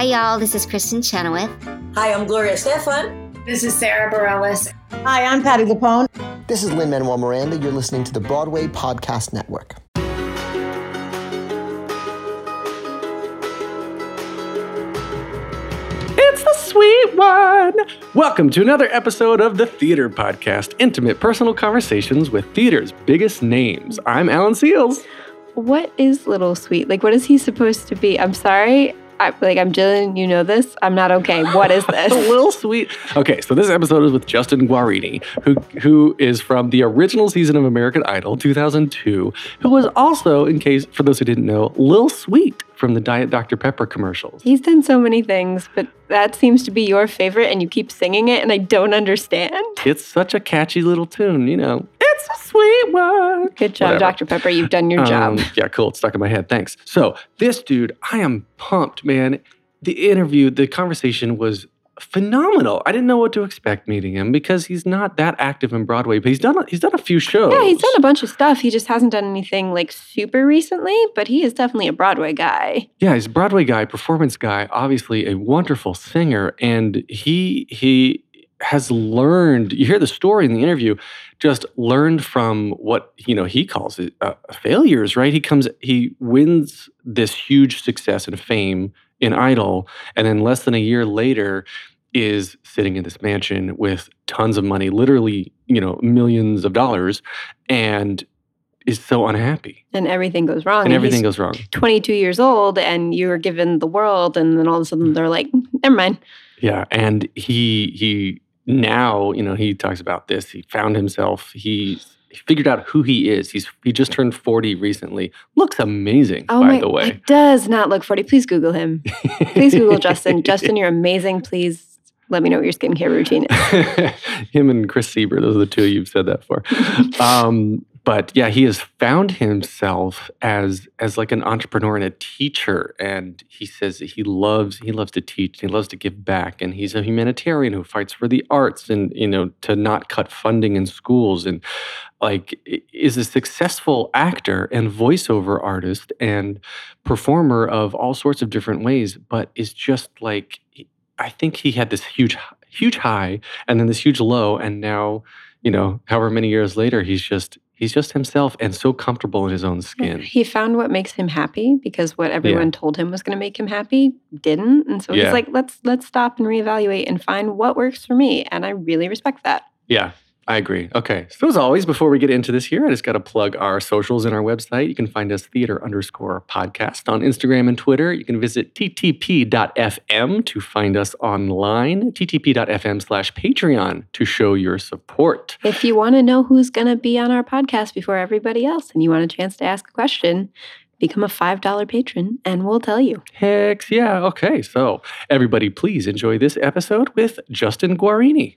Hi, y'all. This is Kristin Chenoweth. Hi, I'm Gloria Estefan. This is Sara Bareilles. Hi, I'm Patti LuPone. This is Lin Manuel Miranda. You're listening to the Broadway Podcast Network. It's the sweet one. Welcome to another episode of the Theater Podcast, intimate personal conversations with theater's biggest names. I'm Alan Seales. What is Little Sweet? Like, what is he supposed to be? I'm sorry. I, like, I'm Jillian. You know this. I'm not okay. What is this? Little Sweet. Okay, so this episode is with Justin Guarini, who who is from the original season of American Idol, 2002, who was also, in case for those who didn't know, Lil Sweet from the Diet Dr Pepper commercials. He's done so many things, but that seems to be your favorite, and you keep singing it, and I don't understand. It's such a catchy little tune, you know. It's a sweet one. Good job, Whatever. Dr. Pepper. You've done your job. Um, yeah, cool. It's stuck in my head. Thanks. So, this dude, I am pumped, man. The interview, the conversation was phenomenal. I didn't know what to expect meeting him because he's not that active in Broadway, but he's done a, he's done a few shows. Yeah, he's done a bunch of stuff. He just hasn't done anything like super recently, but he is definitely a Broadway guy. Yeah, he's a Broadway guy, performance guy, obviously a wonderful singer, and he he has learned. You hear the story in the interview, just learned from what you know he calls it uh, failures. Right? He comes, he wins this huge success and fame in Idol, and then less than a year later is sitting in this mansion with tons of money, literally, you know, millions of dollars, and is so unhappy, And everything goes wrong. and everything goes wrong. 22 years old, and you're given the world, and then all of a sudden mm. they're like, never mind. Yeah, and he he now you know he talks about this. He found himself. He, he figured out who he is. He's he just turned forty recently. Looks amazing, Oh by my, the way. It does not look 40. Please Google him. Please Google Justin. Justin, you're amazing. Please let me know what your skincare routine is. Him and Chris Sieber, those are the two you've said that for. um, but yeah, he has found himself as as like an entrepreneur and a teacher, and he says that he loves he loves to teach, he loves to give back, and he's a humanitarian who fights for the arts and you know to not cut funding in schools, and like is a successful actor and voiceover artist and performer of all sorts of different ways, but is just like I think he had this huge huge high and then this huge low, and now you know however many years later he's just he's just himself and so comfortable in his own skin. He found what makes him happy because what everyone told him was going to make him happy didn't. And so Yeah. he's like, let's let's stop and reevaluate and find what works for me. And I really respect that. Yeah, I agree. Okay. So as always, before we get into this here, I just got to plug our socials and our website. You can find us theater underscore podcast on Instagram and Twitter. You can visit ttp.fm to find us online, ttp.fm slash Patreon to show your support. If you want to know who's going to be on our podcast before everybody else and you want a chance to ask a question, become a $5 patron and we'll tell you. Heck yeah. Okay. So everybody, please enjoy this episode with Justin Guarini.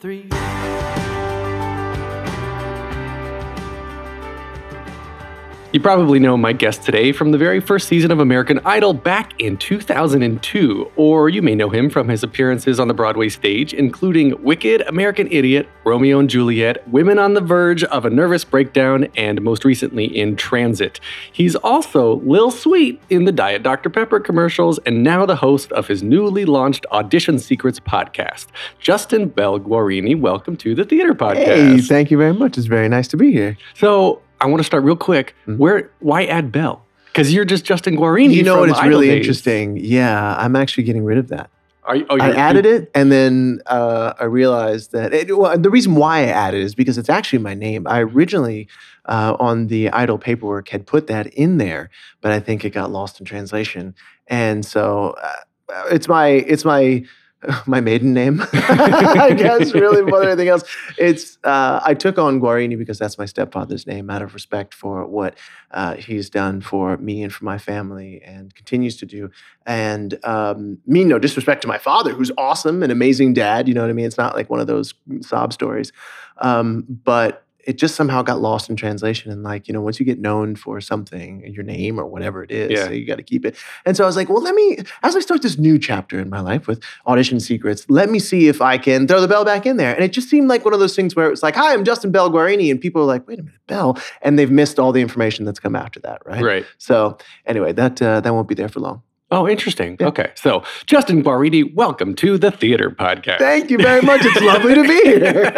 Three. You probably know my guest today from the very first season of American Idol back in 2002, or you may know him from his appearances on the Broadway stage, including Wicked, American Idiot, Romeo and Juliet, Women on the Verge of a Nervous Breakdown, and most recently in Transit. He's also Lil Sweet in the Diet Dr. Pepper commercials, and now the host of his newly launched Audition Secrets podcast. Justin Bell Guarini, welcome to the Theater Podcast. Hey, thank you very much. It's very nice to be here. So I want to start real quick. Mhm. Where why add Bell? Because you're just Justin Guarini. you know what? It's really days. interesting. Yeah, I'm actually getting rid of that. Are, you- oh, I added it, and then uh, I realized that it, well, the reason why I added it is because it's actually my name. I originally uh, on the Idol paperwork had put that in there, but I think it got lost in translation, and so uh, it's my it's my my maiden name, I guess, really more than anything else. It's uh, I took on Guarini because that's my stepfather's name, out of respect for what uh, he's done for me and for my family, and continues to do. And um, mean no disrespect to my father, who's awesome, an amazing dad. You know what I mean? It's not like one of those sob stories, um, but it just somehow got lost in translation. And like, you know, once you get known for something, your name or whatever it is, Yeah. you got to keep it. And so I was like, well, let me, as I start this new chapter in my life with audition secrets, let me see if I can throw the bell back in there. And it just seemed like one of those things where it was like, hi, I'm Justin Bell Guarini. And people are like, wait a minute, Bell. And they've missed all the information that's come after that, right? Right. So anyway, that uh, that won't be there for long. Oh, interesting. Yeah. Okay. So, Justin Guarini, welcome to the Theater Podcast. Thank you very much. It's lovely to be here.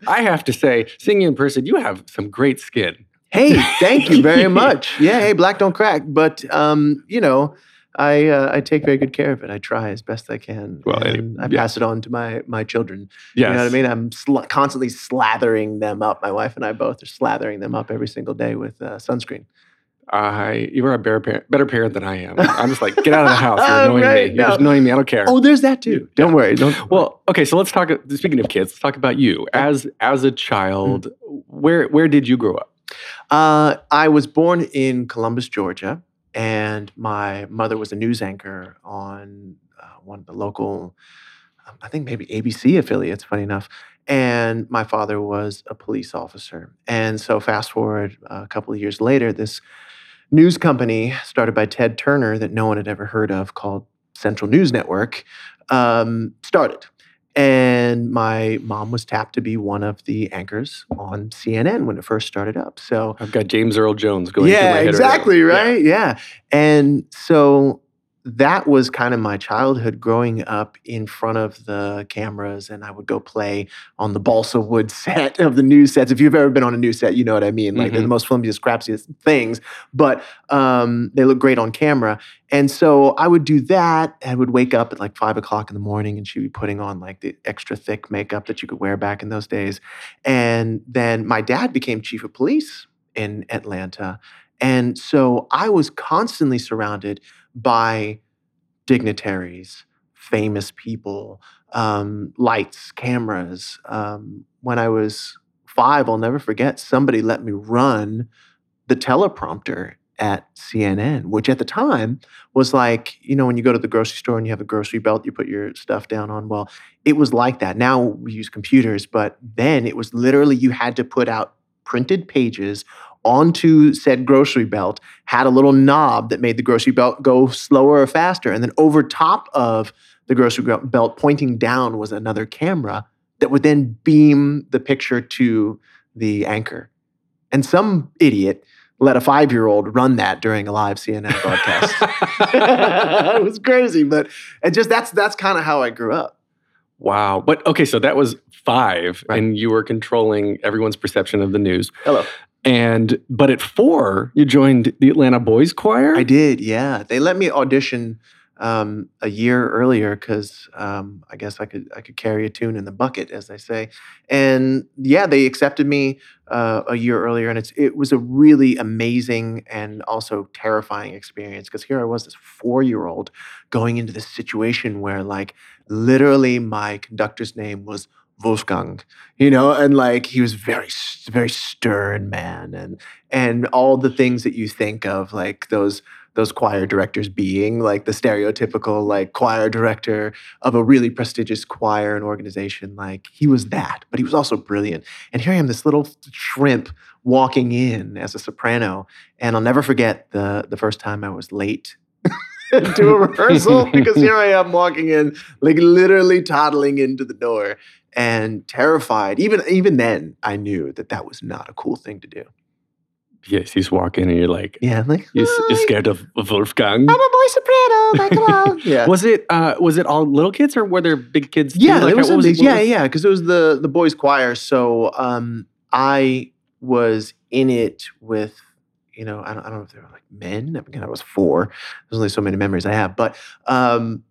I have to say, seeing you in person, you have some great skin. Hey, thank you very much. Yeah, hey, black don't crack. But um, you know, I uh, I take very good care of it. I try as best I can. Well, and I pass it on to my my children. Yes. You know what I mean? I'm sl- constantly slathering them up. My wife and I both are slathering them up every single day with uh, sunscreen. I you are a better parent, better parent than I am. I'm just like, get out of the house. You're Oh, annoying right, me. You're no. just annoying me. I don't care. Oh, there's that too. Don't worry. Don't. Well, okay, so let's talk. Speaking of kids, let's talk about you as as a child. Where where did you grow up? Uh, I was born in Columbus, Georgia, and my mother was a news anchor on uh, one of the local, um, I think maybe ABC affiliates, funny enough. And my father was a police officer. And so, fast forward a couple of years later, this news company started by Ted Turner that no one had ever heard of called Central News Network um, started. And my mom was tapped to be one of the anchors on CNN when it first started up. So I've got James Earl Jones going. yeah, head right exactly, Yeah. right? Yeah. And so that was kind of my childhood growing up in front of the cameras and I would go play on the balsa wood set of the news sets. If you've ever been on a news set, you know what I mean. Like they're the Mhm. most flimsiest, crapsiest things, but um, they look great on camera. And so I would do that. I would wake up at like five o'clock in the morning and she'd be putting on like the extra thick makeup that you could wear back in those days. And then my dad became chief of police in Atlanta. And so I was constantly surrounded by dignitaries, famous people, um, lights, cameras. Um, when I was five, I'll never forget, somebody let me run the teleprompter at CNN, which at the time was like, you know, when you go to the grocery store and you have a grocery belt you put your stuff down on. Well, it was like that. Now we use computers, but then it was literally you had to put out printed pages onto said grocery belt, had a little knob that made the grocery belt go slower or faster. And then over top of the grocery belt- pointing down, was another camera that would then beam the picture to the anchor. And some idiot let a five year old run that during a live CNN broadcast. it was crazy, but it just that's that's kind of how I grew up. Wow. But okay, so that was five, Right. and you were controlling everyone's perception of the news. Hello. And but at four, you joined the Atlanta Boys Choir. I did, yeah. They let me audition um, a year earlier because um, I guess I could I could carry a tune in the bucket, as they say. And yeah, they accepted me uh, a year earlier, and it's it was a really amazing and also terrifying experience because here I was, this four year old, going into this situation where like literally my conductor's name was Wolfgang, you know, and like he was very very stern man, and and all the things that you think of like those those choir directors being like the stereotypical like choir director of a really prestigious choir and organization like he was that but he was also brilliant. And here i am this little shrimp walking in as a soprano and i'll never forget the the first time i was late to a rehearsal because here i am walking in like literally toddling into the door and terrified even even then i knew that that was not a cool thing to do yes, you just walk in and you're like, yeah I'm like you, "Hi, you're scared of, Wolfgang. i'm a boy soprano like come on yeah Was it uh, was it all little kids or were there big kids? too? Yeah, Like, it was, was mix. yeah, yeah, because it was the the boys' choir. So um, I was in it with, you know, I don't, I don't know if they were like men. Again, I was four. There's only so many memories I have, but um,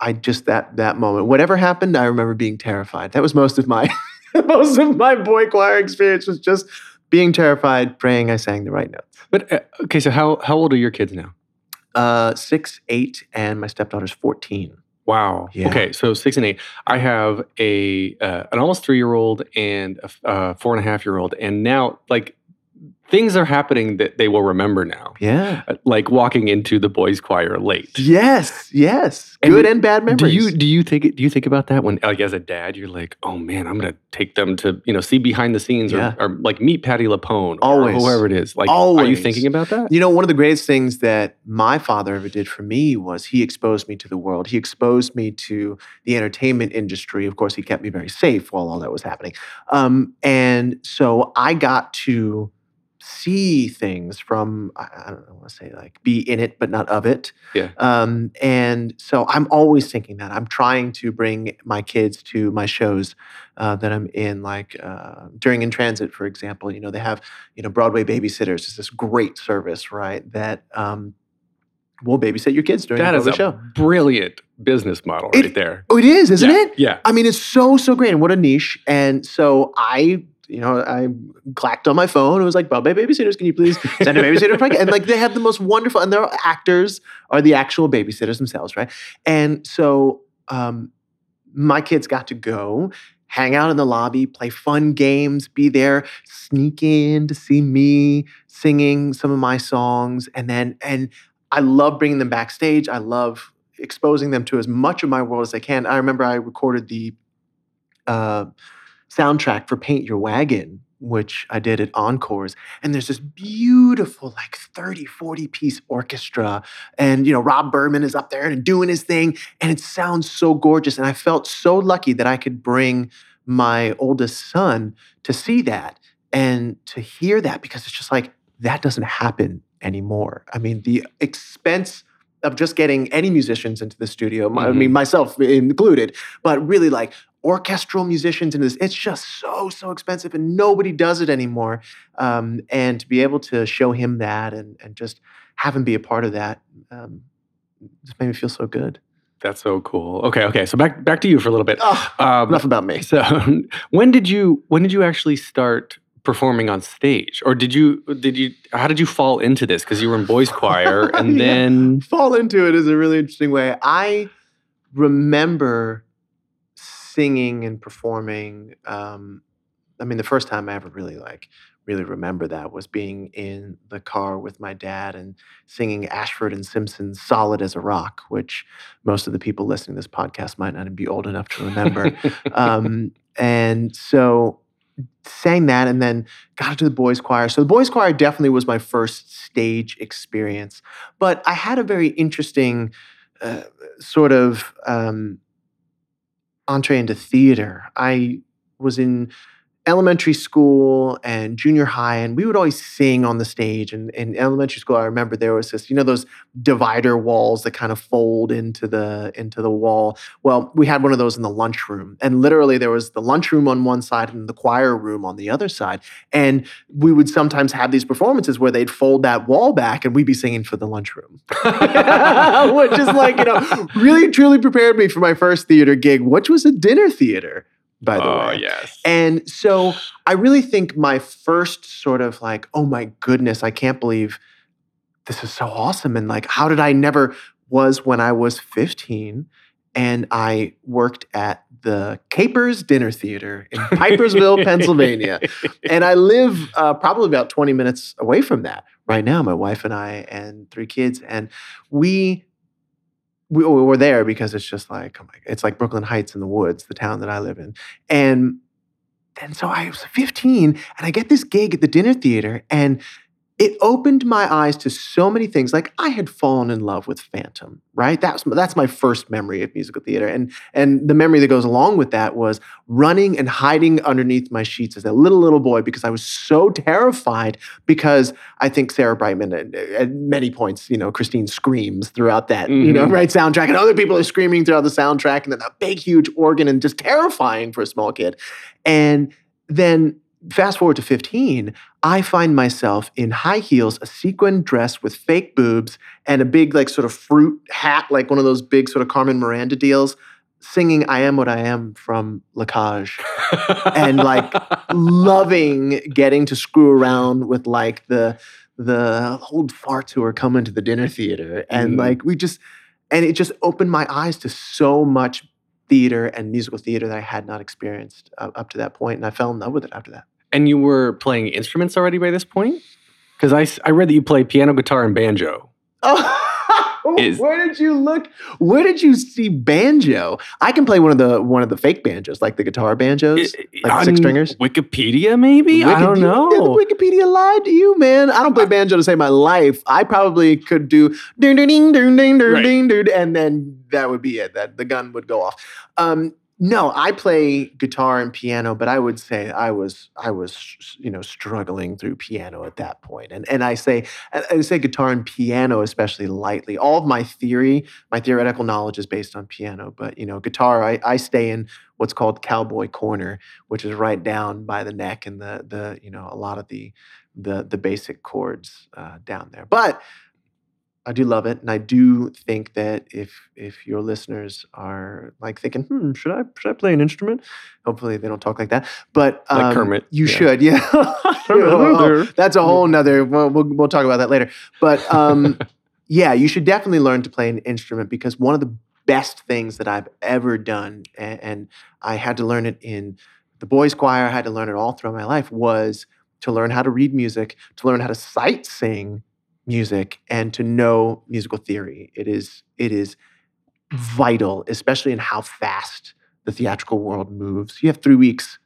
I just that that moment, whatever happened, I remember being terrified. That was most of my most of my boy choir experience was just being terrified, praying I sang the right notes. But uh, okay, so how how old are your kids now? Uh, six, eight, and my stepdaughter's fourteen. Wow. Yeah. Okay, so six and eight. I have a uh, an almost three year old and a uh, four and a half year old, and now like things are happening that they will remember now. Yeah. Uh, Like walking into the boys' choir late. Yes. Yes. And Good and bad memories. Do you do you think do you think about that when like as a dad you're like oh man I'm gonna take them to you know see behind the scenes Yeah. or, or like meet Patti LuPone or whoever it is like are you Always. thinking about that You know, one of the greatest things that my father ever did for me was he exposed me to the world. He exposed me to the entertainment industry. Of course, he kept me very safe while all that was happening. Um, and so I got to see things from, I, don't want to say like be in it, but not of it. Yeah. Um, and so I'm always thinking that. I'm trying to bring my kids to my shows uh, that I'm in, like uh, during In Transit, for example. You know, they have you know, Broadway babysitters It's this great service, right? That um, will babysit your kids during that the is a show. brilliant business model It- right there Oh, it is, isn't yeah, it? yeah I mean, it's so so great, and what a niche. And so I, you know, I clacked on my phone. It was like, Broadway babysitters, can you please send a babysitter? and like, they have the most wonderful, and their actors are the actual babysitters themselves, right? And so um, my kids got to go. Hang out in the lobby, play fun games, be there, sneak in to see me singing some of my songs, and then and I love bringing them backstage. I love exposing them to as much of my world as I can. I remember I recorded the uh, soundtrack for Paint Your Wagon, which I did at Encores. And there's this beautiful, like 30, 40 piece orchestra. And, you know, Rob Berman is up there and doing his thing. And it sounds so gorgeous. And I felt so lucky that I could bring my oldest son to see that and to hear that because it's just like, that doesn't happen anymore. I mean, the expense of just getting any musicians into the studio, my- I mean, mm-hmm. myself included, but really like orchestral musicians into this, it's just so, so expensive and nobody does it anymore. Um, and to be able to show him that and, and just have him be a part of that um, just made me feel so good. that's so cool okay okay so back back to you for a little bit Oh, um, enough about me. so when did you when did you actually start performing on stage or did you did you how did you fall into this because you were in boys choir and Yeah. then fall into it is a really interesting way. I remember singing and performing. Um, I mean, the first time I ever really like really remember that was being in the car with my dad and singing Ashford and Simpson's "Solid as a Rock," which most of the people listening to this podcast might not be old enough to remember. um, and so sang that and then got into the boys choir so the boys choir definitely was my first stage experience but i had a very interesting uh, sort of um, entree into theater. I was in elementary school and junior high and we would always sing on the stage. And in elementary school i remember there was this you know those divider walls that kind of fold into the into the wall? Well we had one of those in the lunchroom and literally there was the lunchroom on one side and the choir room on the other side. And we would sometimes have these performances where they'd fold that wall back and we'd be singing for the lunchroom. Which is like you know really truly prepared me for my first theater gig which was a dinner theater by the oh way yes and so I really think my first sort of like, oh my goodness, I can't believe this is so awesome. And like, how did I never was when I was 15 and I worked at the Capers Dinner Theater in Pipersville, Pennsylvania. And I live uh, probably about 20 minutes away from that right now, my wife and I and three kids. And we we were there because it's just like, oh my, it's like Brooklyn Heights in the woods, the town that I live in. And and so I was 15 and I get this gig at the dinner theater and it opened my eyes to so many things. Like I had fallen in love with Phantom, right? That's that's my first memory of musical theater, and and the memory that goes along with that was running and hiding underneath my sheets as a little little boy because I was so terrified. Because I think Sarah Brightman at, at many points, you know, Christine screams throughout that, you know, Mhm. right soundtrack, and other people are screaming throughout the soundtrack, and then a big huge organ and just terrifying for a small kid. And then fast forward to 15, I find myself in high heels, a sequin dress with fake boobs, and a big, like, sort of fruit hat, like one of those big, sort of Carmen Miranda deals, singing I Am What I Am from La Cage. and, like, Loving getting to screw around with, like, the the old farts who are coming to the dinner theater. And, Mm. like, we just, and it just opened my eyes to so much theater and musical theater that I had not experienced uh, up to that point, and I fell in love with it after that. And you were playing instruments already by this point? Because I, I read that you play piano, guitar, and banjo. Oh, Is- where did you look? Where did you see banjo? I can play one of the one of the fake banjos, like the guitar banjos. Like six stringers? Wikipedia, maybe? I don't know. Did Wikipedia lied to you, man. I don't play banjo to save my life. I probably could do ding ding ding ding ding ding ding, and then that would be it. That the gun would go off. Um, no, I play guitar and piano, but I would say I was I was you know struggling through piano at that point, and and I say I say guitar and piano especially lightly. All of my theory, my theoretical knowledge is based on piano, but you know guitar, I, I stay in what's called cowboy corner, which is right down by the neck and the the you know a lot of the the the basic chords uh, down there. But I do love it, and I do think that if if your listeners are like thinking, hmm, should I should I play an instrument? Hopefully they don't talk like that, but Like um, Kermit, you yeah. should, yeah. Oh, that's a whole nother. Well, we'll we'll talk about that later. But um, yeah, you should definitely learn to play an instrument because one of the best things that I've ever done, and, and I had to learn it in the boys' choir. I had to learn it all throughout my life. Was to learn how to read music, to learn how to sight sing music, and to know musical theory. It is it is vital, especially in how fast the theatrical world moves. You have three weeks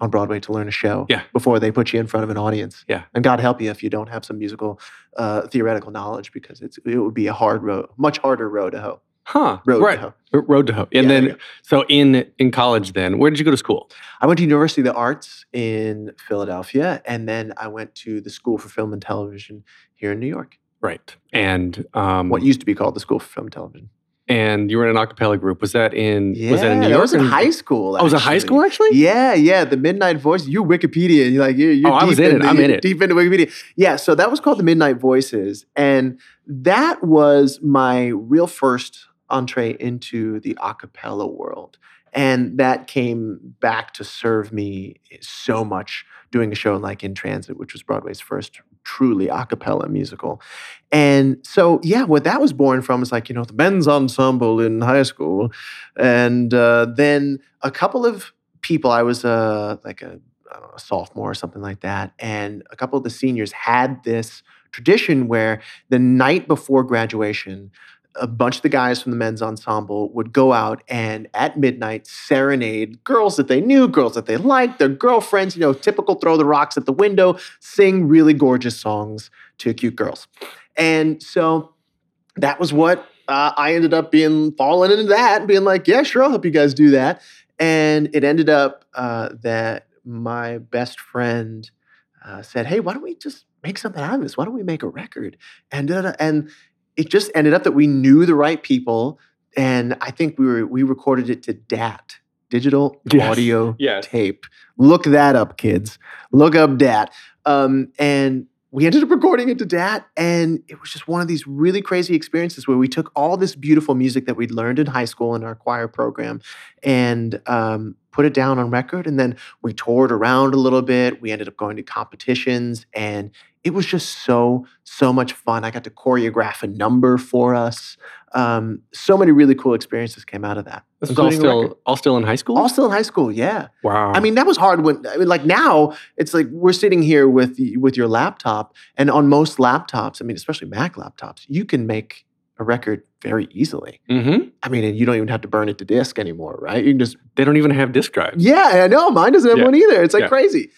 on Broadway to learn a show Yeah. before they put you in front of an audience. Yeah. And God help you if you don't have some musical uh, theoretical knowledge because it's it would be a hard road, much harder road to hoe. Huh. Road right. to hoe. R- Road to Hope. And Yeah, then, so in in college, then where did you go to school? I went to University of the Arts in Philadelphia, and then I went to the School for Film and Television here in New York. Right. And um, What used to be called the School for Film and Television. and you were in an acapella group. Was that in? Yeah, was that in New that York? was in high school. Oh, it was in high school actually. Yeah, yeah. The Midnight Voice. You Wikipedia. You're like, you're, you're Oh, I was deep in it. the- I'm in it. Deep into Wikipedia. Yeah. So that was called the Midnight Voices, and that was my real first entree into the a cappella world. And that came back to serve me so much doing a show like In Transit, which was Broadway's first truly a cappella musical. And so, yeah, what that was born from is like, you know, the men's ensemble in high school. And uh, then a couple of people, I was uh, like know, a sophomore or something like that. And a couple of the seniors had this tradition where the night before graduation, a bunch of the guys from the men's ensemble would go out and at midnight serenade girls that they knew, girls that they liked, their girlfriends, you know, typical throw the rocks at the window, sing really gorgeous songs to cute girls. And so that was what uh, I ended up being falling into that being like, yeah, sure, I'll help you guys do that. And it ended up uh, that my best friend uh, said, hey, why don't we just make something out of this? Why don't we make a record? And and it just ended up that we knew the right people, and I think we were we recorded it to DAT, digital Yes. audio Yes. tape. Look that up, kids. Look up DAT. Um, and we ended up recording it to DAT, and it was just one of these really crazy experiences where we took all this beautiful music that we'd learned in high school in our choir program and um, put it down on record. And then we toured around a little bit. We ended up going to competitions, and it was just so, so much fun. I got to choreograph a number for us. Um, so many really cool experiences came out of that. This is all including record. still all still in high school. all still in high school, yeah. wow. I mean, that was hard when I mean, like now it's like we're sitting here with with your laptop, and on most laptops, I mean, especially Mac laptops, you can make a record very easily. hmm I mean, and you don't even have to burn it to disk anymore, right? You can just they don't even have disk drives. yeah, I know. Mine doesn't have Yeah. one either. It's like Yeah. crazy.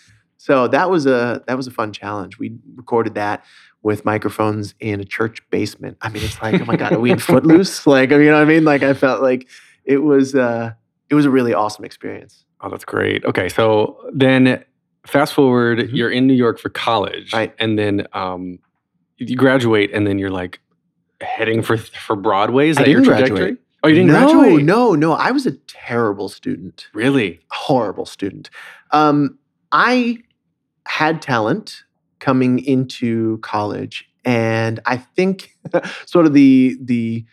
So that was a that was a fun challenge. We recorded that with microphones in a church basement. I mean, it's like, oh my god, are we in Footloose? Like, you know what I mean? Like, I felt like it was uh, it was a really awesome experience. Oh, that's great. Okay, so then fast forward, Mhm. you're in New York for college, Right. And then um, you graduate, and then you're like heading for for Broadway. Is that your trajectory? graduate. Oh, you didn't no, graduate? No, no, no. I was a terrible student. Really? horrible student. Um, I had talent coming into college, and I think sort of the the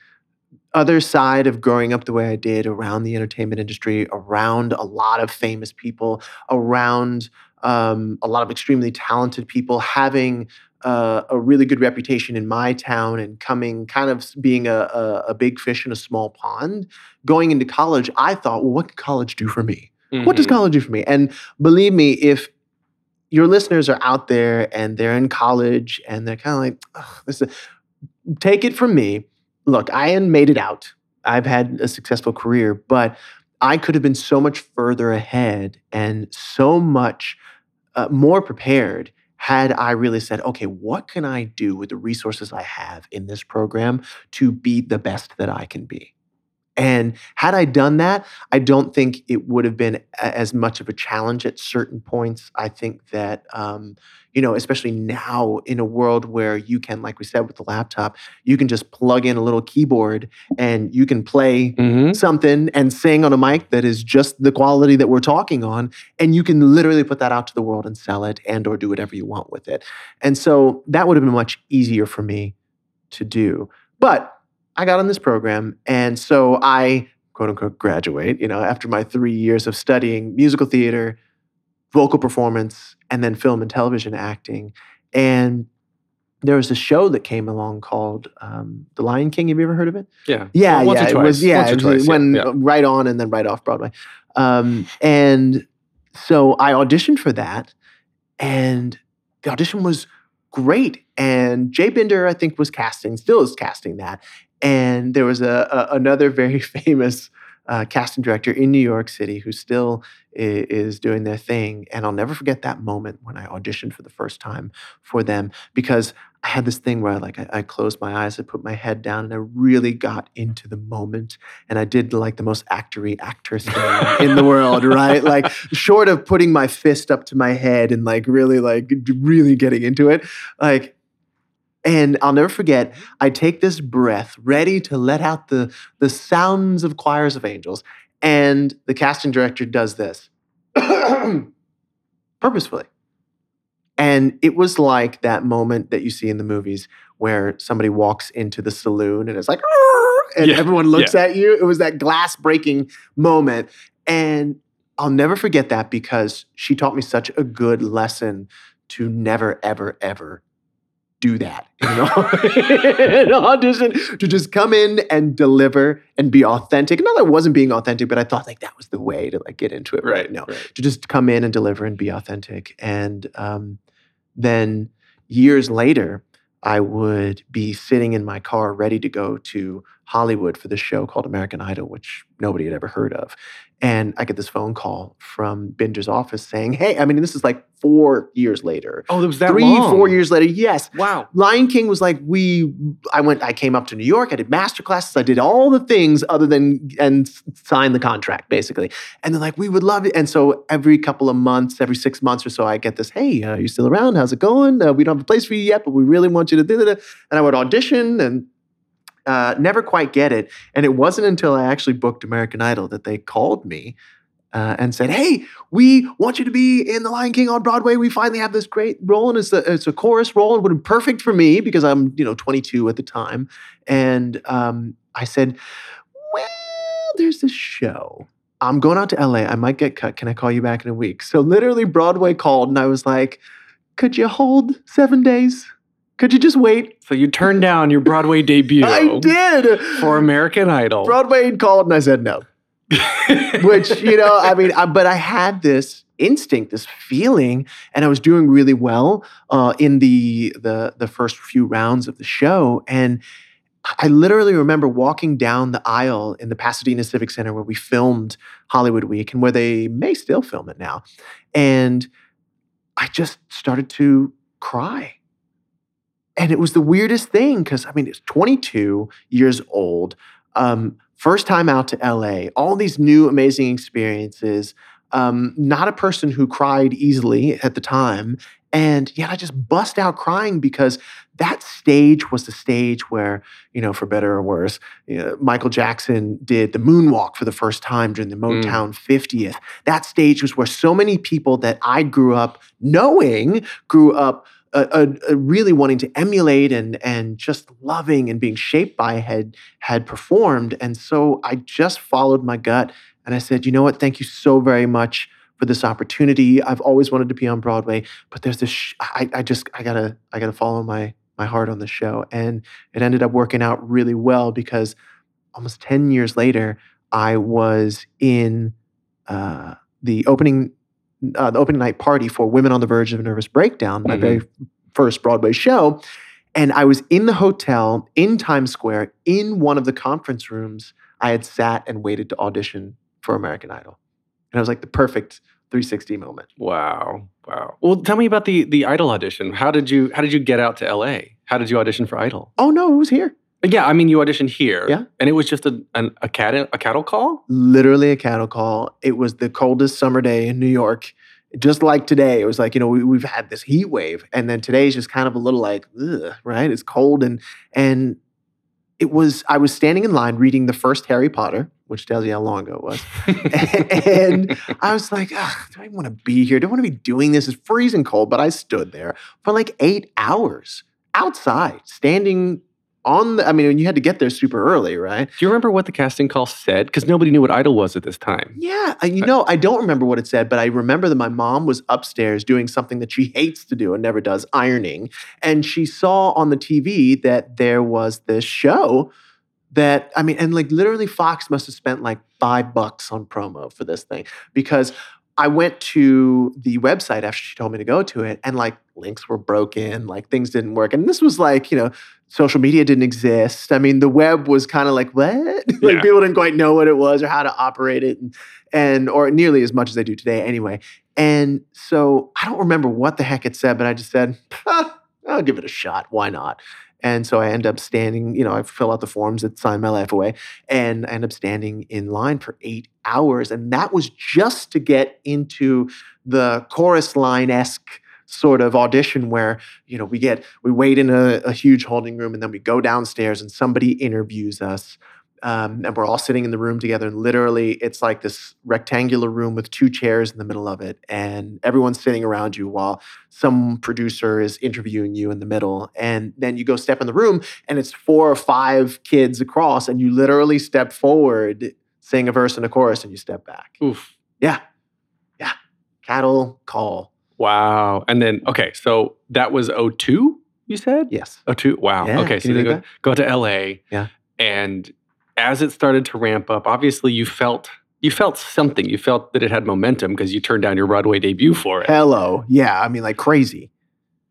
other side of growing up the way I did around the entertainment industry, around a lot of famous people, around um, a lot of extremely talented people, having uh, a really good reputation in my town and coming kind of being a, a, a big fish in a small pond. Going into college, I thought, well, what can college do for me? What does Mhm. college do for me? And believe me, if your listeners are out there and they're in college and they're kind of like, "Ugh, this is, take it from me. Look, I made it out. I've had a successful career, but I could have been so much further ahead and so much uh, more prepared had I really said, okay, what can I do with the resources I have in this program to be the best that I can be? And had I done that, I don't think it would have been as much of a challenge at certain points. I think that, um, you know, especially now in a world where you can, like we said with the laptop, you can just plug in a little keyboard and you can play Mhm. something and sing on a mic that is just the quality that we're talking on and you can literally put that out to the world and sell it and or do whatever you want with it and so that would have been much easier for me to do but i got on this program and so i quote unquote graduate you know after my three years of studying musical theater vocal performance and then film and television acting and there was a show that came along called um, The Lion King. Have you ever heard of it? Yeah. Yeah, Well, yeah, it was. Yeah, Once it, was- twice, it went yeah. right on and then right off Broadway. Um, and so I auditioned for that, and the audition was great. And Jay Binder, I think, was casting, still is casting that. And there was a, a another very famous uh, casting director in New York City who still i- is doing their thing. And I'll never forget that moment when I auditioned for the first time for them because I had this thing where I, like I, I closed my eyes, I put my head down, and I really got into the moment. And I did like the most actory actor thing in the world, right? Like short of putting my fist up to my head and like really like really getting into it, like. And I'll never forget. I take this breath, ready to let out the the sounds of choirs of angels, and the casting director does this purposefully. And it was like that moment that you see in the movies where somebody walks into the saloon and it's like, and Yeah, everyone looks at you. It was that glass breaking moment. And I'll never forget that because she taught me such a good lesson to never, ever, ever do that you know in an audition to just come in and deliver and be authentic not that i wasn't being authentic but i thought like that was the way to like get into it right, no right. to just come in and deliver and be authentic. And um, then years later, I would be sitting in my car ready to go to Hollywood for this show called American Idol, which nobody had ever heard of. And I get this phone call from Binder's office saying, Hey, I mean, this is like four years later. Oh, it was that Three, long. four years later, yes. Wow. Lion King was like we. I went. I came up to New York. I did master classes. I did all the things other than and s- signed the contract basically. And they're like, we would love it. And so every couple of months, every six months or so, I get this. Hey, uh, you still around? How's it going? Uh, we don't have a place for you yet, but we really want you to. da-da-da." And I would audition and uh, never quite get it. And it wasn't until I actually booked American Idol that they called me. Uh, and said, "Hey, we want you to be in The Lion King on Broadway. We finally have this great role, and it's a it's a chorus role, and would be perfect for me because I'm you know 22 at the time." And um, I said, "Well, there's this show. I'm going out to LA. I might get cut. Can I call you back in a week?" So literally, Broadway called, and I was like, "Could you hold seven days? Could you just wait?" So you turned down your Broadway debut I did. for American Idol. Broadway called, and I said no. which you know i mean I, but i had this instinct this feeling and i was doing really well uh, in the the the first few rounds of the show and i literally remember walking down the aisle in the pasadena civic center where we filmed hollywood week and where they may still film it now and i just started to cry and it was the weirdest thing because i mean it's 22 years old um, first time out to LA, all these new amazing experiences. Um, not a person who cried easily at the time. And yet I just bust out crying because that stage was the stage where, you know, for better or worse, you know, Michael Jackson did the moonwalk for the first time during the Mm. Motown 50th. That stage was where so many people that I grew up knowing grew up uh, uh, really wanting to emulate and and just loving and being shaped by had had performed and so i just followed my gut and i said you know what thank you so very much for this opportunity. I've always wanted to be on Broadway, but there's this. Sh- I, I just I gotta I gotta follow my my heart on the show, and it ended up working out really well because almost ten years later, I was in uh, the opening uh, the opening night party for Women on the Verge of a Nervous Breakdown, my Mhm. very first Broadway show. And I was in the hotel in Times Square in one of the conference rooms. I had sat and waited to audition for American Idol. And I was like the perfect 360 moment. Wow. Wow. Well, tell me about the the Idol audition. How did you how did you get out to LA? How did you audition for Idol? Oh no, it was here. Yeah, I mean you auditioned here. Yeah. And it was just a an, a cattle a cattle call? Literally a cattle call. It was the coldest summer day in New York. Just like today, it was like, you know, we, we've had this heat wave. And then today's just kind of a little like, ugh, right? It's cold. And and it was, I was standing in line reading the first Harry Potter, which tells you how long ago it was. and I was like, Ugh, do I want to be here? Do I want to be doing this? It's freezing cold, but I stood there for like eight hours outside, standing on the. I mean, you had to get there super early, right? Do you remember what the casting call said? Because nobody knew what Idol was at this time. Yeah, uh, you know, I don't remember what it said, but I remember that my mom was upstairs doing something that she hates to do and never does, ironing. And she saw on the TV that there was this show that, I mean, and like literally Fox must have spent like five bucks on promo for this thing because I went to the website after she told me to go to it and like links were broken, like things didn't work. And this was like, you know, social media didn't exist. I mean, the web was kind of like, what? like Yeah. people didn't quite know what it was or how to operate it and, and or nearly as much as they do today anyway. And so I don't remember what the heck it said, but I just said, "Huh, I'll give it a shot. Why not? And so I end up standing, you know, I fill out the forms that sign my life away, and I end up standing in line for eight hours. And that was just to get into the chorus line esque sort of audition where, you know, we get, we wait in a, a huge holding room and then we go downstairs and somebody interviews us. Um, and we're all sitting in the room together, and literally, it's like this rectangular room with two chairs in the middle of it, and everyone's sitting around you while some producer is interviewing you in the middle. And then you go step in the room, and it's four or five kids across, and you literally step forward, sing a verse and a chorus, and you step back. Oof. Yeah, yeah, cattle call. Wow. And then okay, so that was 02, you said? Yes. 02. Wow. Yeah, okay, can so you go, go to LA. Yeah. And as it started to ramp up, obviously you felt you felt something. You felt that it had momentum because you turned down your Broadway debut for it. Hello. Yeah, I mean, like crazy.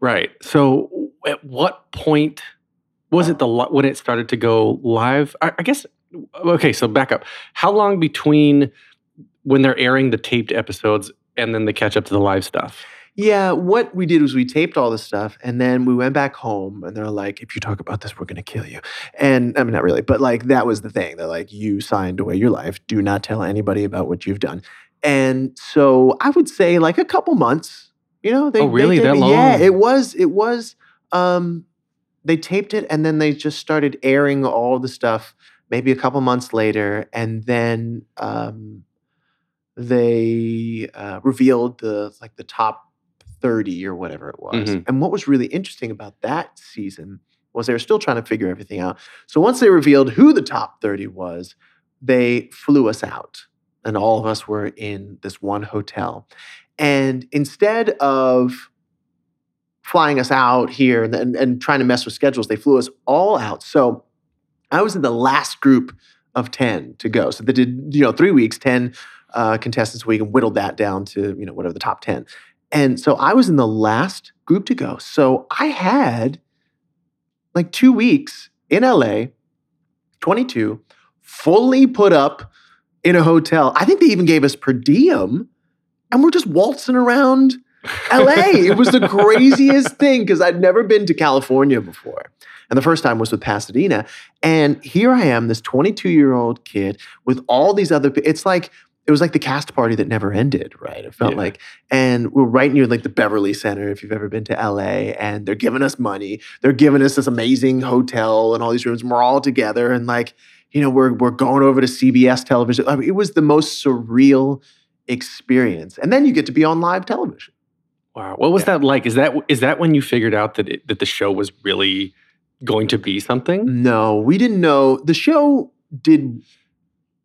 Right. So at what point was it the when it started to go live? I, I guess okay, so back up. How long between when they're airing the taped episodes and then the catch up to the live stuff? Yeah, what we did was we taped all this stuff and then we went back home and they're like, if you talk about this, we're going to kill you. And I mean, not really, but like that was the thing. They're like, you signed away your life. Do not tell anybody about what you've done. And so I would say like a couple months, you know, they, Oh, really? They, That Yeah, it was, it was, um, they taped it and then they just started airing all the stuff maybe a couple months later. And then, um, they uh, revealed the like the top 30 or whatever it was. Mhm. And what was really interesting about that season was they were still trying to figure everything out. So once they revealed who the top 30 was, they flew us out. And all of us were in this one hotel. And instead of flying us out here and, and, and trying to mess with schedules, they flew us all out. So I was in the last group of 10 to go. So they did, you know, three weeks, 10 uh, contestants a week and whittled that down to, you know, whatever the top 10. And so I was in the last group to go. So I had like two weeks in LA, 22, fully put up in a hotel. I think they even gave us per diem and we're just waltzing around LA. It was the craziest thing because I'd never been to California before. And the first time was with Pasadena. And here I am, this 22 year old kid with all these other, it's like, it was like the cast party that never ended, right? It felt Yeah. like, and we're right near like the Beverly Center, if you've ever been to LA, and they're giving us money. They're giving us this amazing hotel and all these rooms, and we're all together. And like, you know, we're, we're going over to CBS television. I mean, it was the most surreal experience. And then you get to be on live television. Wow. What was Yeah. that like? Is that is that when you figured out that it, that the show was really going to be something? No, we didn't know. The show did.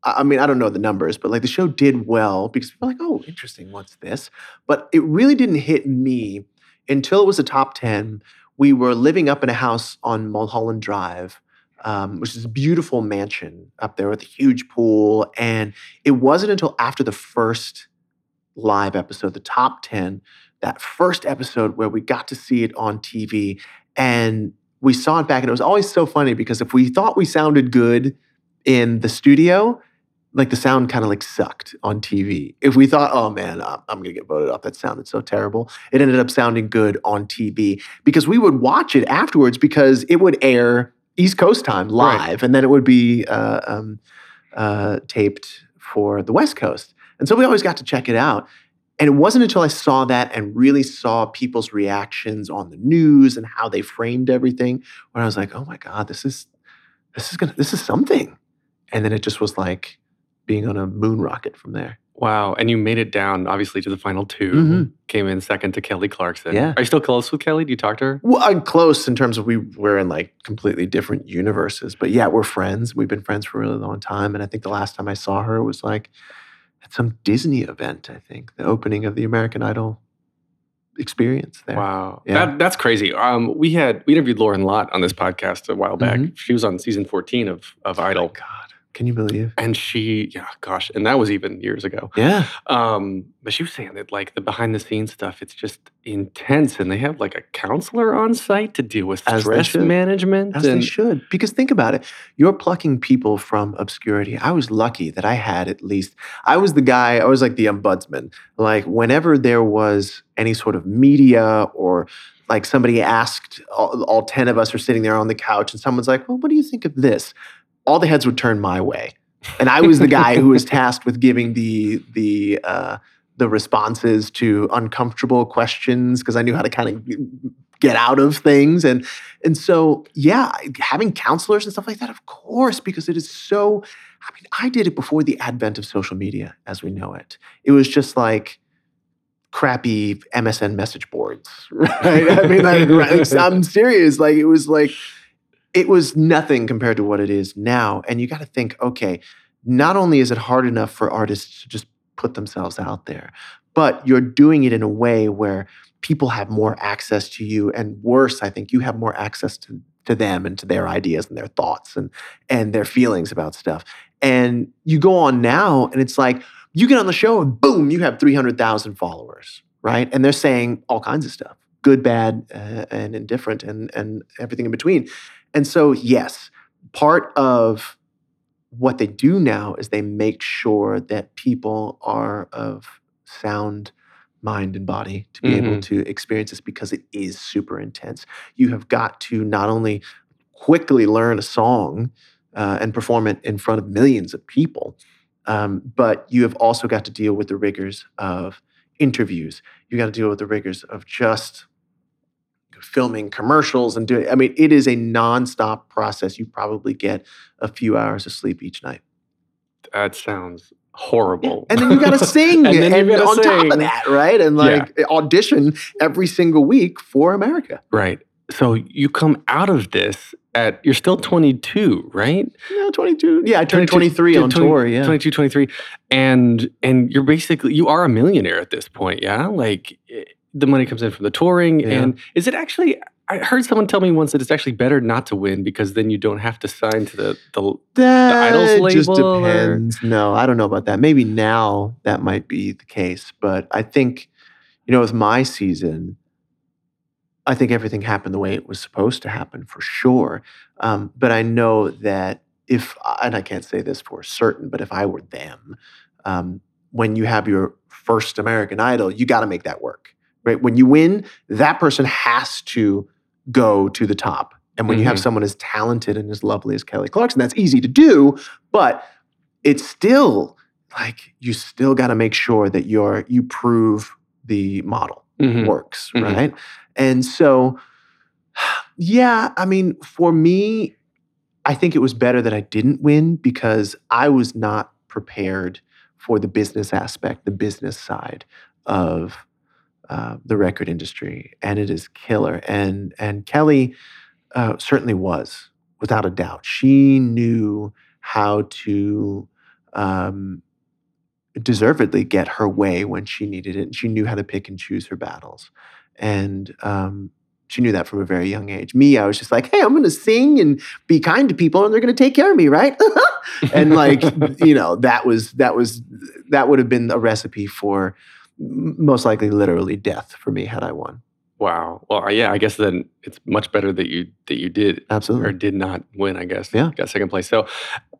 I mean, I don't know the numbers, but like the show did well because people were like, oh, interesting, what's this? But it really didn't hit me until it was a top 10. We were living up in a house on Mulholland Drive, um, which is a beautiful mansion up there with a huge pool. And it wasn't until after the first live episode, the top 10, that first episode where we got to see it on TV and we saw it back. And it was always so funny because if we thought we sounded good in the studio, like the sound kind of like sucked on TV. If we thought, oh man, I'm, I'm going to get voted off, that sounded so terrible, it ended up sounding good on TV because we would watch it afterwards because it would air East Coast time live Right. and then it would be uh, um, uh, taped for the West Coast. And so we always got to check it out. And it wasn't until I saw that and really saw people's reactions on the news and how they framed everything when I was like, oh my God, this is this is gonna this is something. And then it just was like being on a moon rocket from there. Wow. And you made it down, obviously, to the final 2 Mhm. Came in second to Kelly Clarkson. Yeah. Are you still close with Kelly? Do you talk to her? Well, I'm close in terms of we we're in like completely different universes, but yeah, we're friends. We've been friends for a really long time, and I think the last time I saw her was like at some Disney event. I think the opening of the American Idol experience there. Wow. Yeah. That, that's crazy. Um, we had we interviewed Lauren Lott on this podcast a while back. Mhm. She was on season 14 of, of Idol. God, can you believe? And she, yeah, gosh, and that was even years ago. Yeah, Um, but she was saying that like the behind the scenes stuff, it's just intense, and they have like a counselor on site to deal with As stress management. as they and should. Because think about it, you're plucking people from obscurity. I was lucky that I had at least. I was the guy. I was like the ombudsman. Like whenever there was any sort of media or like somebody asked, all, all ten of us are sitting there on the couch, and someone's like, "Well, what do you think of this?" All the heads would turn my way, and I was the guy who was tasked with giving the the. Uh, the responses to uncomfortable questions because I knew how to kind of get out of things. And and so yeah having counselors and stuff like that of course because it is so I mean I did it before the advent of social media as we know it. It was just like crappy MSN message boards right? I mean like, I'm serious. Like it was like it was nothing compared to what it is now and you got to think okay not only is it hard enough for artists to just put themselves out there but you're doing it in a way where people have more access to you and worse i think you have more access to, to them and to their ideas and their thoughts and and their feelings about stuff. And you go on now and it's like you get on the show and boom you have 300000 followers right? And they're saying all kinds of stuff good bad uh, and indifferent and and everything in between and so yes part of what they do now is they make sure that people are of sound mind and body to be able Mhm. to experience this because it is super intense. You have got to not only quickly learn a song uh, and perform it in front of millions of people, um, but you have also got to deal with the rigors of interviews. You got to deal with the rigors of just filming commercials and doing. I mean, it is a nonstop process. You probably get a few hours of sleep each night. that sounds horrible. And then you got to sing, And then and on top of that, right? And like audition every single week for America. right. So you come out of this at you're still 22, right? Yeah, 22. Yeah, I turned 23 on 20 tour. Yeah. 22, 23. And and you're basically you are a millionaire at this point, yeah? Like the money comes in from the touring Yeah. and is it actually I heard someone tell me once that it's actually better not to win because then you don't have to sign to the the That Idols just label or- depends. No, I don't know about that. Maybe now that might be the case, but I think, you know, with my season, I think everything happened the way it was supposed to happen for sure. Um, but I know that if, and I can't say this for certain, but if I were them, um, when you have your first American Idol, you got to make that work, right? When you win, that person has to go to the top. And when you have Mhm. someone as talented and as lovely as Kelly Clarkson, that's easy to do, but it's still like you still got to make sure that you're you prove the model Mhm. works, Mhm. right? And so, yeah, I mean, for me, I think it was better that I didn't win because I was not prepared for the business aspect, the business side of uh, the record industry, and it is killer. And and Kelly uh, certainly was, without a doubt. She knew how to um, deservedly get her way when she needed it. And she knew how to pick and choose her battles. And um, she knew that from a very young age. Me, I was just like, hey, I'm going to sing and be kind to people and they're going to take care of me, right? and like, you know, that was, that was, that would have been a recipe for most likely literally death for me had I won. Wow. Well, yeah, I guess then it's much better that you that you did absolutely or did not win. I guess. Yeah. Got second place. So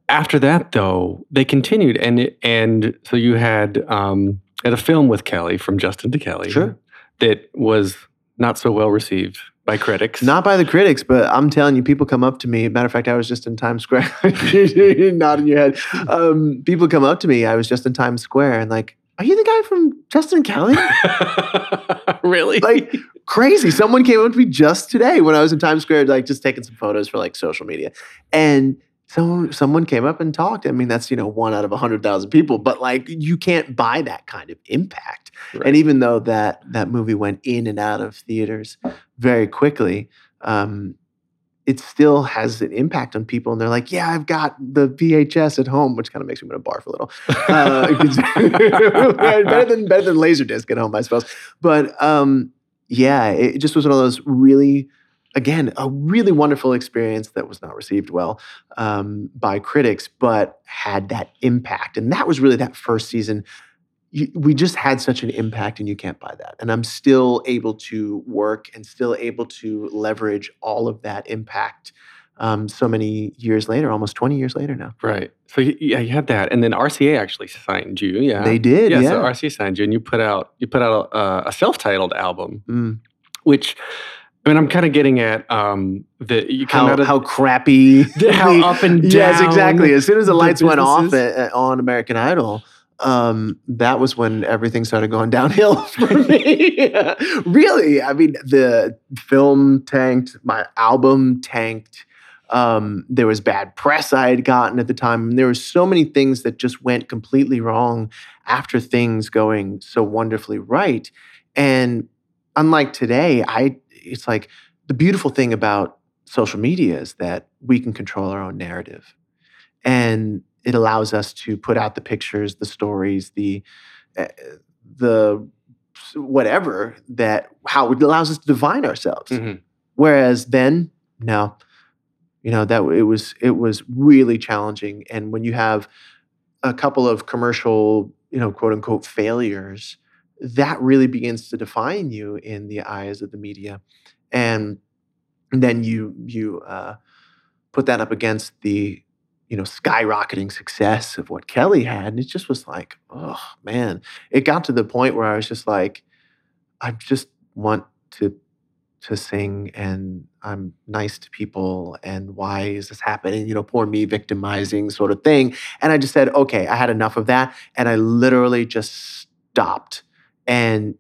after that, though, they continued, and it- and so you had um, had a film with Kelly from Justin to Kelly. Sure. That was not so well received by critics. Not by the critics, but I'm telling you, people come up to me. Matter of fact, I was just in Times Square. Nodding your head. Um, people come up to me. I was just in Times Square and like, are you the guy from Justin Kelly? really? like crazy. Someone came up to me just today when I was in Times Square, like just taking some photos for like social media, and someone someone came up and talked. I mean, that's you know one out of a hundred thousand people, but like you can't buy that kind of impact. Right. And even though that that movie went in and out of theaters very quickly, um, it still has an impact on people. And they're like, "Yeah, I've got the VHS at home," which kind of makes me want to barf a little. Uh, better than better than Laserdisc at home, I suppose. But um, yeah, it just was one of those really, again, a really wonderful experience that was not received well um, by critics, but had that impact. And that was really that first season. You, we just had such an impact, and you can't buy that. And I'm still able to work and still able to leverage all of that impact. Um, so many years later, almost 20 years later now. Right. So y- yeah, you had that, and then RCA actually signed you. Yeah. They did, Yeah. yeah. So RCA signed you, and you put out you put out a, a self-titled album, Mm. which I mean, I'm kind of getting at um, the you come how, out of how crappy, how the- up and down. Yes, exactly. As soon as the the lights went off at, at- on American Idol, um, that was when everything started going downhill for me. really, I mean, the film tanked, my album tanked. Um, there was bad press I had gotten at the time. And there were so many things that just went completely wrong after things going so wonderfully right. And unlike today, I it's like the beautiful thing about social media is that we can control our own narrative. And it allows us to put out the pictures, the stories, the uh, the whatever that how it allows us to define ourselves. Mhm. Whereas then, no, you know that it was it was really challenging. And when you have a couple of commercial, you know, quote unquote failures, that really begins to define you in the eyes of the media, and then you you uh, put that up against the you know skyrocketing success of what Kelly had, and it just was like, oh man, it got to the point where I was just like, I just want to to sing and I'm nice to people and why is this happening? You know, poor me victimizing sort of thing. And I just said, okay, I had enough of that. And I literally just stopped. And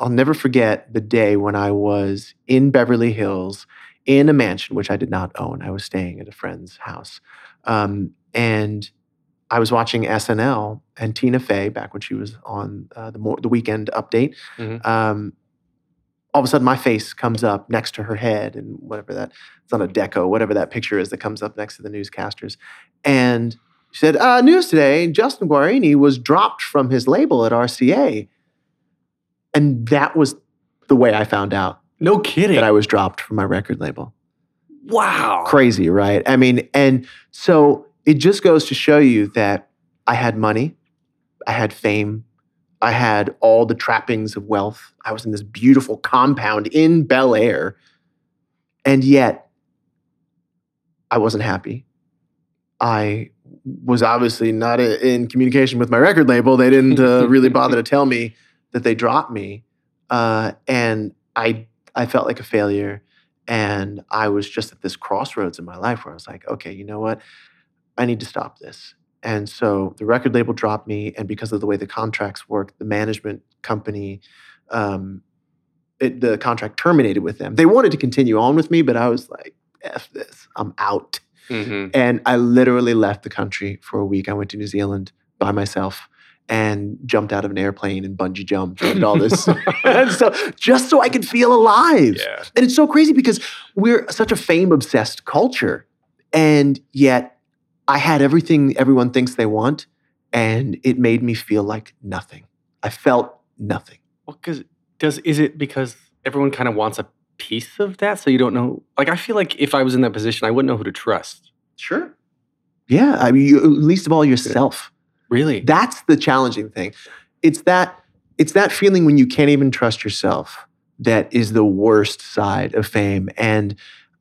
I'll never forget the day when I was in Beverly Hills in a mansion, which I did not own. I was staying at a friend's house. Um, and I was watching SNL and Tina Fey, back when she was on uh, the, more, the weekend update, Mhm. um, all of a sudden my face comes up next to her head and whatever that it's on a deco whatever that picture is that comes up next to the newscasters and she said uh, news today justin guarini was dropped from his label at rca and that was the way i found out No kidding. that i was dropped from my record label wow. crazy right i mean and so it just goes to show you that i had money i had fame I had all the trappings of wealth. I was in this beautiful compound in Bel Air. And yet, I wasn't happy. I was obviously not in communication with my record label. They didn't uh, really bother to tell me that they dropped me. Uh, and I, I felt like a failure. And I was just at this crossroads in my life where I was like, okay, you know what? I need to stop this. And so the record label dropped me, and because of the way the contracts worked, the management company, um, it, the contract terminated with them. They wanted to continue on with me, but I was like, "F this, I'm out." Mhm. And I literally left the country for a week. I went to New Zealand by myself and jumped out of an airplane and bungee jumped and all this, and so just so I could feel alive. Yeah. And it's so crazy because we're such a fame obsessed culture. And yet I had everything everyone thinks they want, and it made me feel like nothing. I felt nothing. Well, because does is it because everyone kind of wants a piece of that, so you don't know? Like, I feel like if I was in that position, I wouldn't know who to trust. Sure. Yeah, I mean, you, least of all yourself. Really? That's the challenging thing. It's that it's that feeling when you can't even trust yourself that is the worst side of fame. And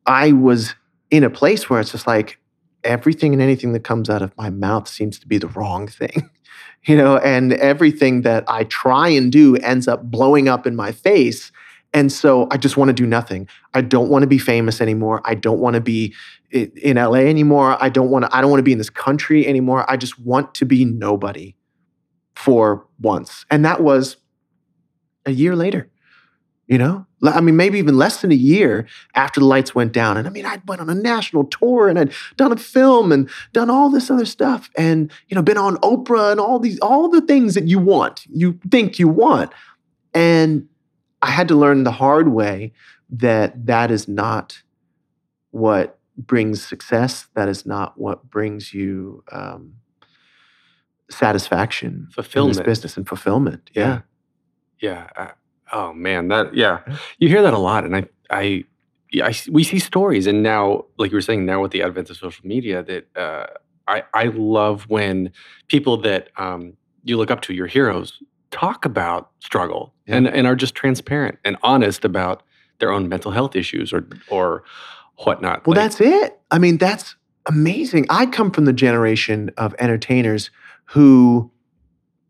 I was in a place where it's just like everything and anything that comes out of my mouth seems to be the wrong thing. You know, and everything that I try and do ends up blowing up in my face. And so I just want to do nothing. I don't want to be famous anymore. I don't want to be in LA anymore. I don't want to I don't want to be in this country anymore. I just want to be nobody for once. And that was a year later. You know? I mean, maybe even less than a year after the lights went down. And I mean, I went on a national tour and I'd done a film and done all this other stuff and, you know, been on Oprah and all these, all the things that you want, you think you want. And I had to learn the hard way that that is not what brings success. That is not what brings you um, satisfaction Fulfillment. business and fulfillment. Yeah. Yeah. I, oh man, that yeah. You hear that a lot, and I I. Yeah, we see stories, and now, like you were saying, now with the advent of social media, that uh, I I love when people that um, you look up to, your heroes, talk about struggle Yeah. and and are just transparent and honest about their own mental health issues or or whatnot. Well, Like, that's it. I mean, that's amazing. I come from the generation of entertainers who,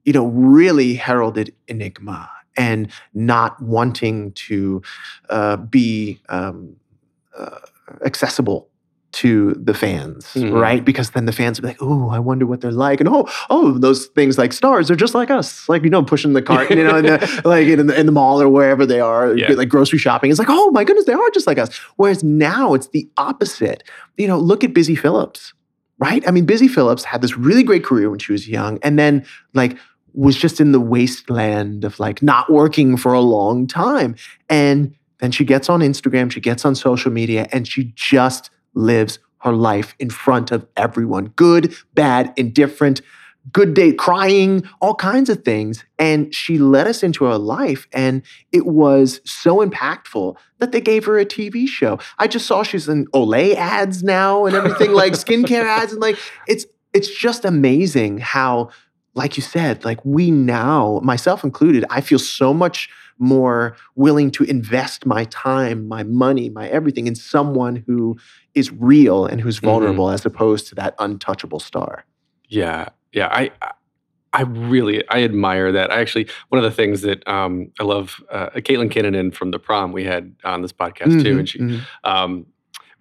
you know, really heralded enigma and not wanting to uh, be um, uh, accessible to the fans, Mhm. right? Because then the fans would be like, "Oh, I wonder what they're like," and oh, oh, those things like stars are just like us, like you know, pushing the cart, you know, in the, like in the, in the mall or wherever they are, Yeah. like grocery shopping. It's like, oh my goodness, they are just like us. Whereas now it's the opposite. You know, look at Busy Phillips, right? I mean, Busy Phillips had this really great career when she was young, and then like was just in the wasteland of like not working for a long time. And then she gets on Instagram, she gets on social media, and she just lives her life in front of everyone good, bad, indifferent, good day, crying, all kinds of things. And she led us into her life. And it was so impactful that they gave her a TV show. I just saw she's in Olay ads now and everything, like skincare ads. And like, it's, it's just amazing how, like you said, like we now, myself included, I feel so much more willing to invest my time, my money, my everything in someone who is real and who's Mhm. vulnerable as opposed to that untouchable star. Yeah, yeah. I I- really I admire that. I actually one of the things that um, I love uh, Caitlin Kinnunen from the prom we had on this podcast too, Mhm, and she mhm. um,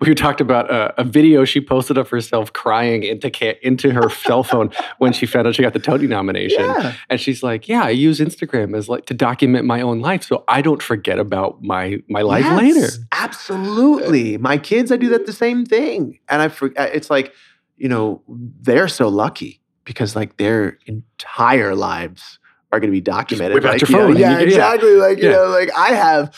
we talked about uh, a video she posted of herself crying into ca- into her cell phone when she found out she got the Tony nomination, Yeah. and she's like, "Yeah, I use Instagram as like to document my own life, so I don't forget about my my life Yes, later." Absolutely. My kids, I do that the same thing. And I forget, it's like, you know, they're so lucky because like their entire lives are going to be documented. whip out like, your you know, phone yeah, you- yeah. exactly. Like, you Yeah. know, like I have,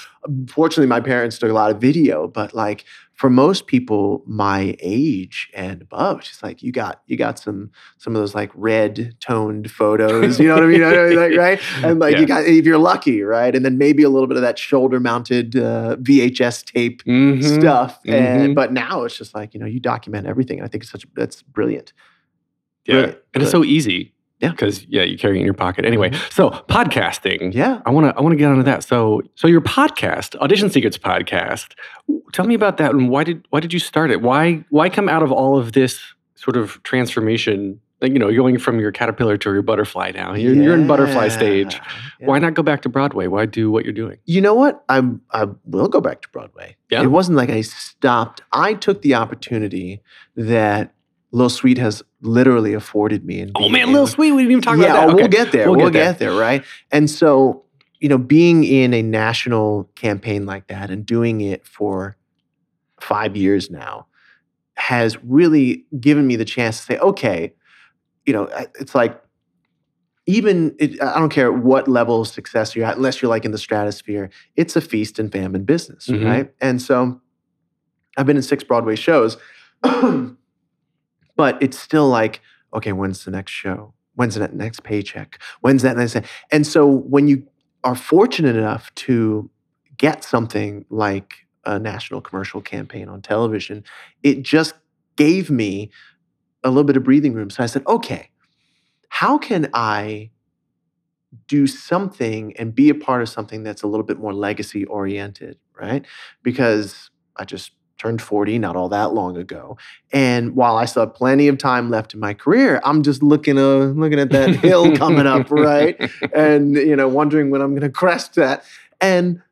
fortunately, my parents took a lot of video, but like for most people my age and above, it's just like you got, you got some, some of those like red toned photos, you know what I mean? Like, right. And like Yeah. you got, if you're lucky, right. And then maybe a little bit of that shoulder mounted uh, VHS tape Mhm. stuff. Mhm. And but now it's just like, you know, you document everything. I think it's such that's brilliant. Yeah, Brilliant. and it's so easy. Yeah. because yeah, you carry it in your pocket anyway. Mm-hmm. So podcasting. Yeah. I want to I want to get onto that. So so your podcast, Audition Secrets podcast. Tell me about that and why did why did you start it? Why why come out of all of this sort of transformation? Like you know, going from your caterpillar to your butterfly now. You're, you're in butterfly stage. Yeah. Why not go back to Broadway? Why do what you're doing? You know what? I'm I will go back to Broadway. Yeah? It wasn't like I stopped. I took the opportunity that Lil Sweet has literally afforded me. And Oh man, Lil Sweet, we didn't even talk yeah, about that. oh, we'll get there. We'll We'll, get get, there. right? And so, you know, being in a national campaign like that and doing it for five years now has really given me the chance to say, okay, you know, it's like even it, I don't care what level of success you're at, unless you're like in the stratosphere, it's a feast and famine business, Mhm. right? And so, I've been in six Broadway shows, but it's still like, okay, when's the next show? when's that next paycheck? When's that next? And so when you are fortunate enough to get something like a national commercial campaign on television, it just gave me a little bit of breathing room. So I said, okay, how can I do something and be a part of something that's a little bit more legacy oriented, right? Because I just turned 40 not all that long ago. And while I still have plenty of time left in my career, I'm just looking uh, looking at that hill coming up, right? And you know, wondering when I'm going to crest that. And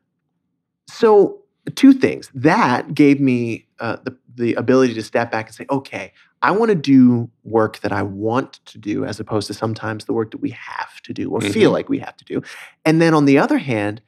so two things. That gave me uh, the the ability to step back and say, okay, I want to do work that I want to do as opposed to sometimes the work that we have to do or feel Mhm. like we have to do. And then on the other hand,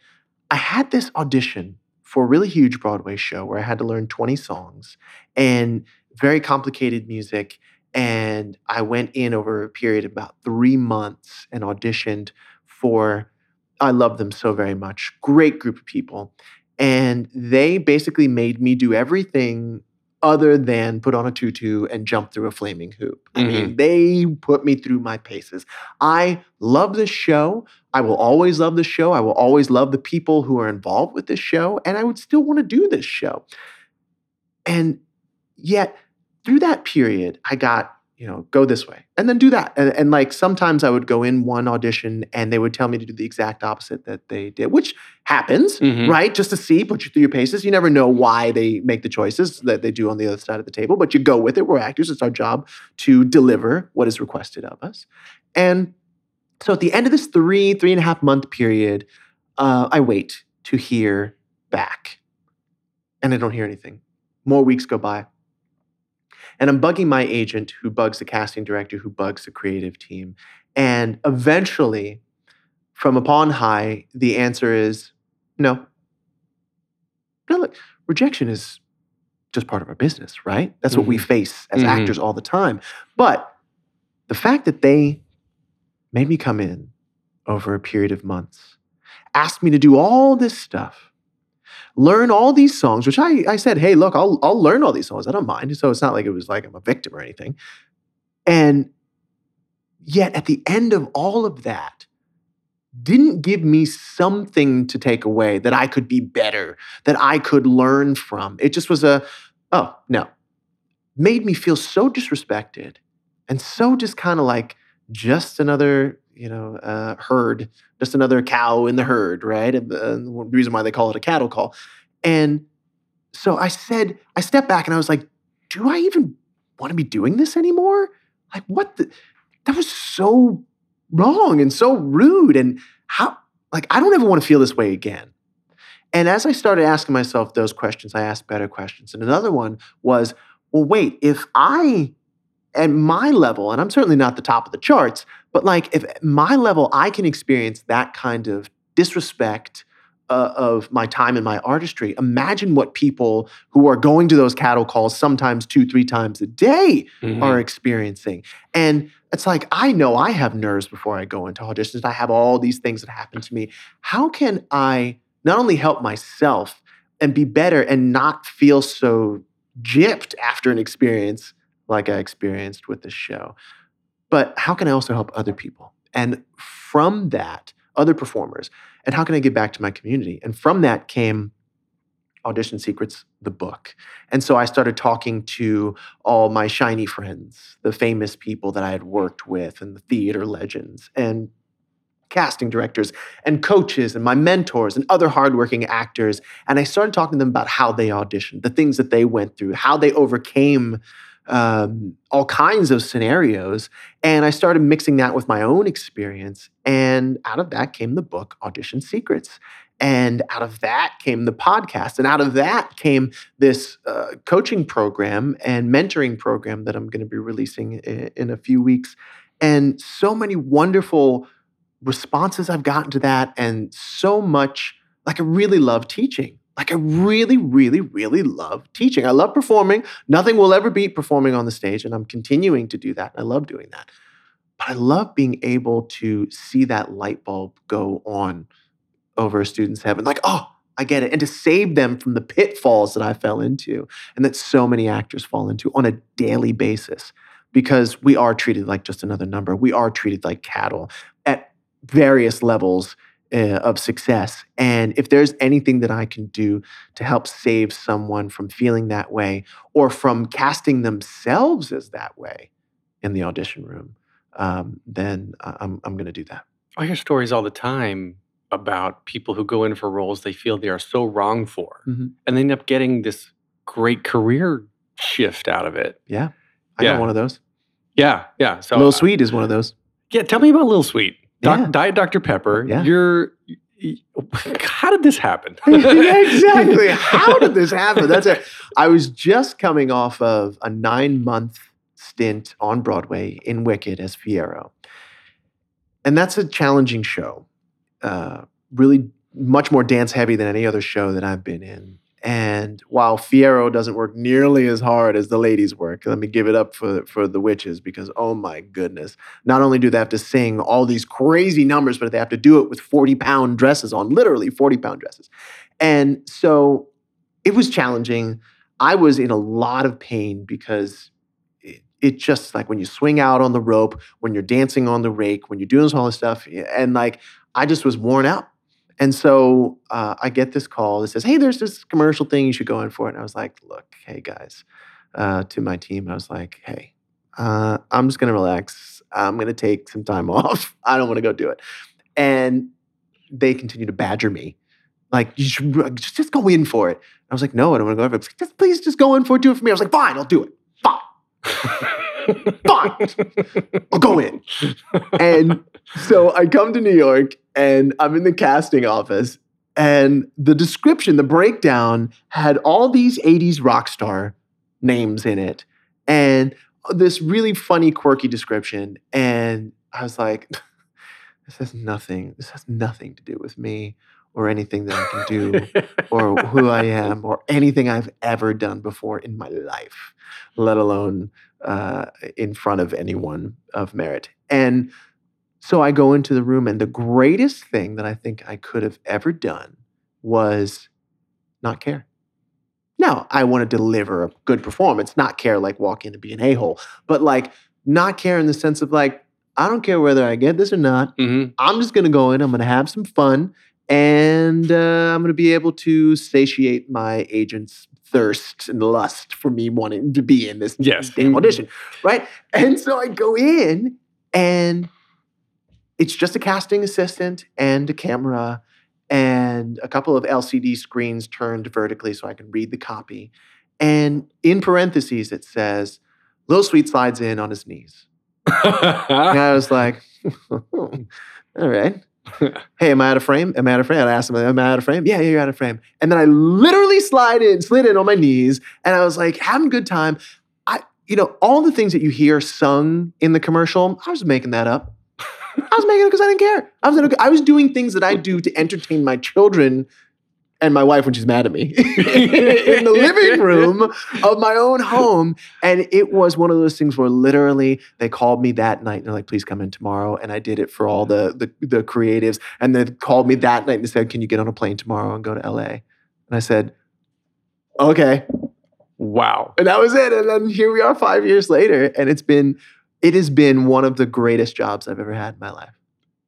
I had this audition for a really huge Broadway show where I had to learn 20 songs and very complicated music. And I went in over a period of about three months and auditioned for, I love them so very much, great group of people. And they basically made me do everything other than put on a tutu and jump through a flaming hoop. I mean, mm-hmm. they put me through my paces. I love this show. I will always love this show. I will always love the people who are involved with this show. And I would still want to do this show. And yet, through that period, I got, you know, go this way and then do that. And, and like sometimes I would go in one audition and they would tell me to do the exact opposite that they did, which happens Mhm. right? Just to see, put you through your paces. You never know why they make the choices that they do on the other side of the table, but you go with it. We're actors. It's our job to deliver what is requested of us. And so at the end of this three, three and a half month period, uh, I wait to hear back. And I don't hear anything. More weeks go by. And I'm bugging my agent, who bugs the casting director, who bugs the creative team. And eventually, from upon high, the answer is no. No, look, rejection is just part of our business, right? That's what we face as Mhm. actors all the time. But the fact that they made me come in over a period of months, asked me to do all this stuff, learn all these songs, which I, I said, hey, look, I'll, I'll learn all these songs. I don't mind. So it's not like it was like I'm a victim or anything. And yet at the end of all of that, didn't give me something to take away that I could be better, that I could learn from. It just was a, oh, no. Made me feel so disrespected and so just kind of like just another, you know, uh, herd, just another cow in the herd, right? And the, and the reason why they call it a cattle call. And so I said, I stepped back and I was like, do I even want to be doing this anymore? Like, what the? That was so wrong and so rude. And how, like, I don't ever want to feel this way again. And as I started asking myself those questions, I asked better questions. And another one was, well, wait, if I, at my level, and I'm certainly not the top of the charts, but like if at my level, I can experience that kind of disrespect uh, of my time and my artistry, imagine what people who are going to those cattle calls sometimes two, three times a day Mhm. are experiencing. And it's like, I know I have nerves before I go into auditions. I have all these things that happen to me. How can I not only help myself and be better and not feel so gypped after an experience like I experienced with the show, but how can I also help other people? And from that, other performers, and how can I give back to my community? And from that came Audition Secrets, the book. And so I started talking to all my shiny friends, the famous people that I had worked with, and the theater legends, and casting directors, and coaches, and my mentors, and other hardworking actors. And I started talking to them about how they auditioned, the things that they went through, how they overcame um, all kinds of scenarios. And I started mixing that with my own experience. And out of that came the book, Audition Secrets. And out of that came the podcast. And out of that came this uh, coaching program and mentoring program that I'm going to be releasing in, in a few weeks. And so many wonderful responses I've gotten to that, and so much like I really love teaching. Like I really, really, really love teaching. I love performing. Nothing will ever beat performing on the stage, and I'm continuing to do that. I love doing that. But I love being able to see that light bulb go on over a student's head and like, oh, I get it. And to save them from the pitfalls that I fell into and that so many actors fall into on a daily basis. because we are treated like just another number. We are treated like cattle at various levels uh, of success. And if there's anything that I can do to help save someone from feeling that way or from casting themselves as that way in the audition room, um, then I'm, I'm going to do that. I hear stories all the time about people who go in for roles they feel they are so wrong for, Mhm. and they end up getting this great career shift out of it. Yeah. I Yeah. got one of those. Yeah, yeah. So, Lil uh, Sweet is one of those. yeah, tell me about Little Sweet, Doc, Yeah. Diet Dr Pepper. Yeah. You're. How did this happen? exactly. How did this happen? That's it. I was just coming off of a nine month stint on Broadway in Wicked as Fiyero. And that's a challenging show. Uh, really much more dance heavy than any other show that I've been in. And while Fiyero doesn't work nearly as hard as the ladies work, let me give it up for, for the witches because, oh my goodness, not only do they have to sing all these crazy numbers, but they have to do it with 40 pound dresses on, literally 40 pound dresses. And so it was challenging. I was in a lot of pain because it, it just like when you swing out on the rope, when you're dancing on the rake, when you're doing all this stuff, and like I just was worn out. And so uh, I get this call that says, Hey, there's this commercial thing you should go in for. it." And I was like, Look, hey guys, uh, to my team, I was like, Hey, uh, I'm just going to relax. I'm going to take some time off. I don't want to go do it. And they continue to badger me. Like, you should just, just go in for it. I was like, no, I don't want to go in for it. Just, please just go in for it. Do it for me. I was like, fine, I'll do it. Fine. Fine. I'll go in. And so I come to New York and I'm in the casting office. And the description, the breakdown had all these 80s rock star names in it. And this really funny, quirky description. And I was like, this has nothing, this has nothing to do with me or anything that I can do or who I am or anything I've ever done before in my life, let alone uh, in front of anyone of merit. And so I go into the room, and the greatest thing that I think I could have ever done was not care. Now, I want to deliver a good performance, not care like walk in and be an a hole, but like not care in the sense of like, I don't care whether I get this or not. Mhm. I'm just going to go in, I'm going to have some fun, and uh, I'm going to be able to satiate my agent's thirst and lust for me wanting to be in this Yes. damn audition, right? And so I go in, and it's just a casting assistant and a camera and a couple of LCD screens turned vertically so I can read the copy. And in parentheses, it says, Lil Sweet slides in on his knees. And I was like, all right. Hey, am I out of frame? Am I out of frame? I asked him, am I out of frame? Yeah, yeah, you're out of frame. And then I literally slide in, slid in on my knees, and I was like, having a good time. I, you know, all the things that you hear sung in the commercial, I was making that up. I was making it because I didn't care. I was, I was doing things that I do to entertain my children and my wife when she's mad at me in the living room of my own home. And it was one of those things where literally they called me that night and they're like, please come in tomorrow. And I did it for all the, the, the creatives. And they called me that night and they said, can you get on a plane tomorrow and go to LA? And I said, okay. wow. And that was it. And then here we are five years later. And it's been, it has been one of the greatest jobs I've ever had in my life.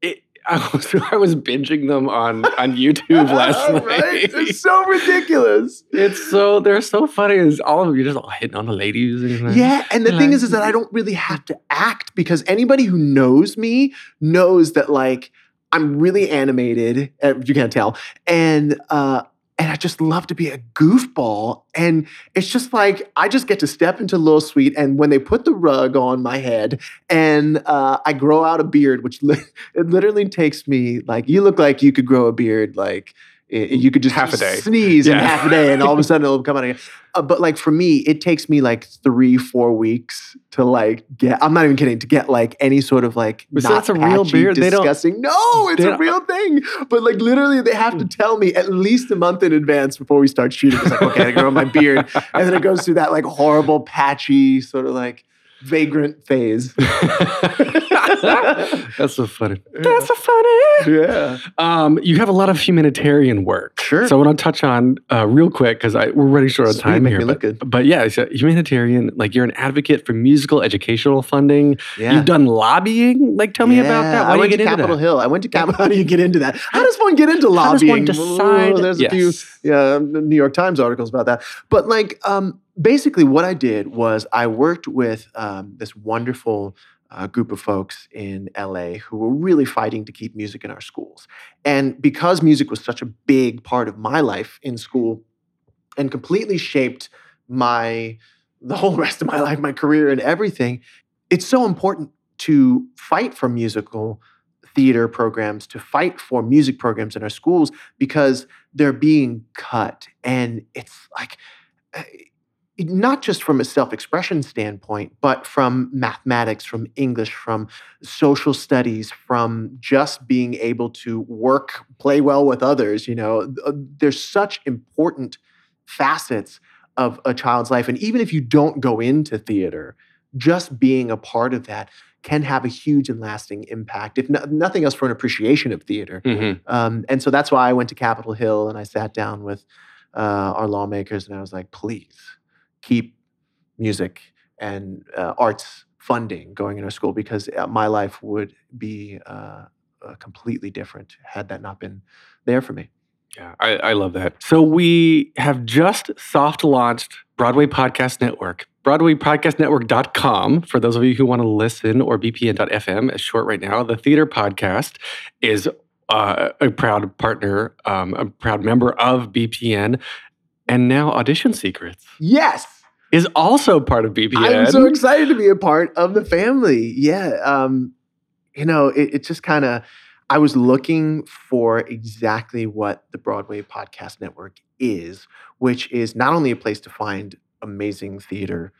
It, I was I was binging them on on YouTube last night. right? It's so ridiculous. It's so they're so funny. Is all of you just all hitting on the ladies? And Yeah, and the thing I- is, is that I don't really have to act because anybody who knows me knows that like I'm really animated. uh, You can't tell, and uh, and I just love to be a goofball. And it's just like I just get to step into Lil Sweet, and when they put the rug on my head, and uh, I grow out a beard, which li- it literally takes me like you look like you could grow a beard like. I- You could just Half a day. sneeze in Yeah. half a day, and all of a sudden it'll come out again. Uh, but like for me, it takes me like three, four weeks to like get. I'm not even kidding to get like any sort of like. So that's a real beard? They don't- No, it's a real thing. But like literally, they have to tell me at least a month in advance before we start shooting. It's like okay, I grow my beard, and then it goes through that like horrible patchy sort of like. Vagrant phase. That's so funny. That's so funny. yeah. Um, you have a lot of humanitarian work. Sure. So I want to touch on uh, real quick because I we're running short on time here. me but, but yeah, so humanitarian. Like you're an advocate for musical educational funding. Yeah. You've done lobbying. Like, tell me about that. Why I do you went get to into Capitol? Hill. I went to Capitol. How do you get into that? How does one get into lobbying? How does one decide? Ooh, there's a few yeah, New York Times articles about that. But like, um, basically, what I did was I worked with um, this wonderful uh, group of folks in LA who were really fighting to keep music in our schools. And because music was such a big part of my life in school and completely shaped my the whole rest of my life, my career and everything, it's so important to fight for musical theater programs, to fight for music programs in our schools because they're being cut. And it's like, uh, not just from a self expression standpoint, but from mathematics, from English, from social studies, from just being able to work, play well with others. You know, Uh, there's such important facets of a child's life. And even if you don't go into theater, just being a part of that can have a huge and lasting impact, if no, nothing else for an appreciation of theater. Mhm. Um, and so that's why I went to Capitol Hill and I sat down with uh, our lawmakers and I was like, please keep music and uh, arts funding going in our school because uh, my life would be uh, uh, completely different had that not been there for me. Yeah, I, I love that. So we have just soft launched Broadway Podcast Network, BroadwayPodcastNetwork.com. For those of you who want to listen, or BPN.FM, as short right now. The theater podcast is uh, a proud partner, um, a proud member of BPN, and now Audition Secrets Yes. is also part of BPN. I'm so excited to be a part of the family. Yeah. Um, you know, it, it just kind of, I was looking for exactly what the Broadway Podcast Network is, which is not only a place to find amazing theater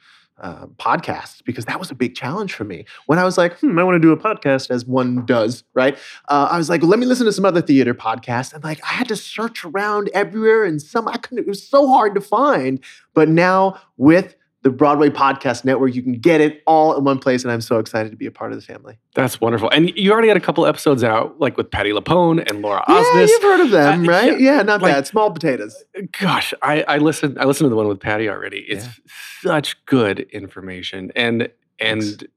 uh, podcasts, because that was a big challenge for me. When I was like, hmm, I want to do a podcast as one does, right? Uh, I was like, let me listen to some other theater podcasts. And like, I had to search around everywhere and some, I couldn't, it was so hard to find. But now with the Broadway Podcast Network. You can get it all in one place, and I'm so excited to be a part of the family. That's wonderful. And you already had a couple episodes out, like with Patti LuPone and Laura Yeah, Osnes. you've heard of them, Uh, right? yeah, Yeah, not like- bad. Small potatoes. Gosh, I, I listened. I listened to the one with Patti already. It's such good information, and and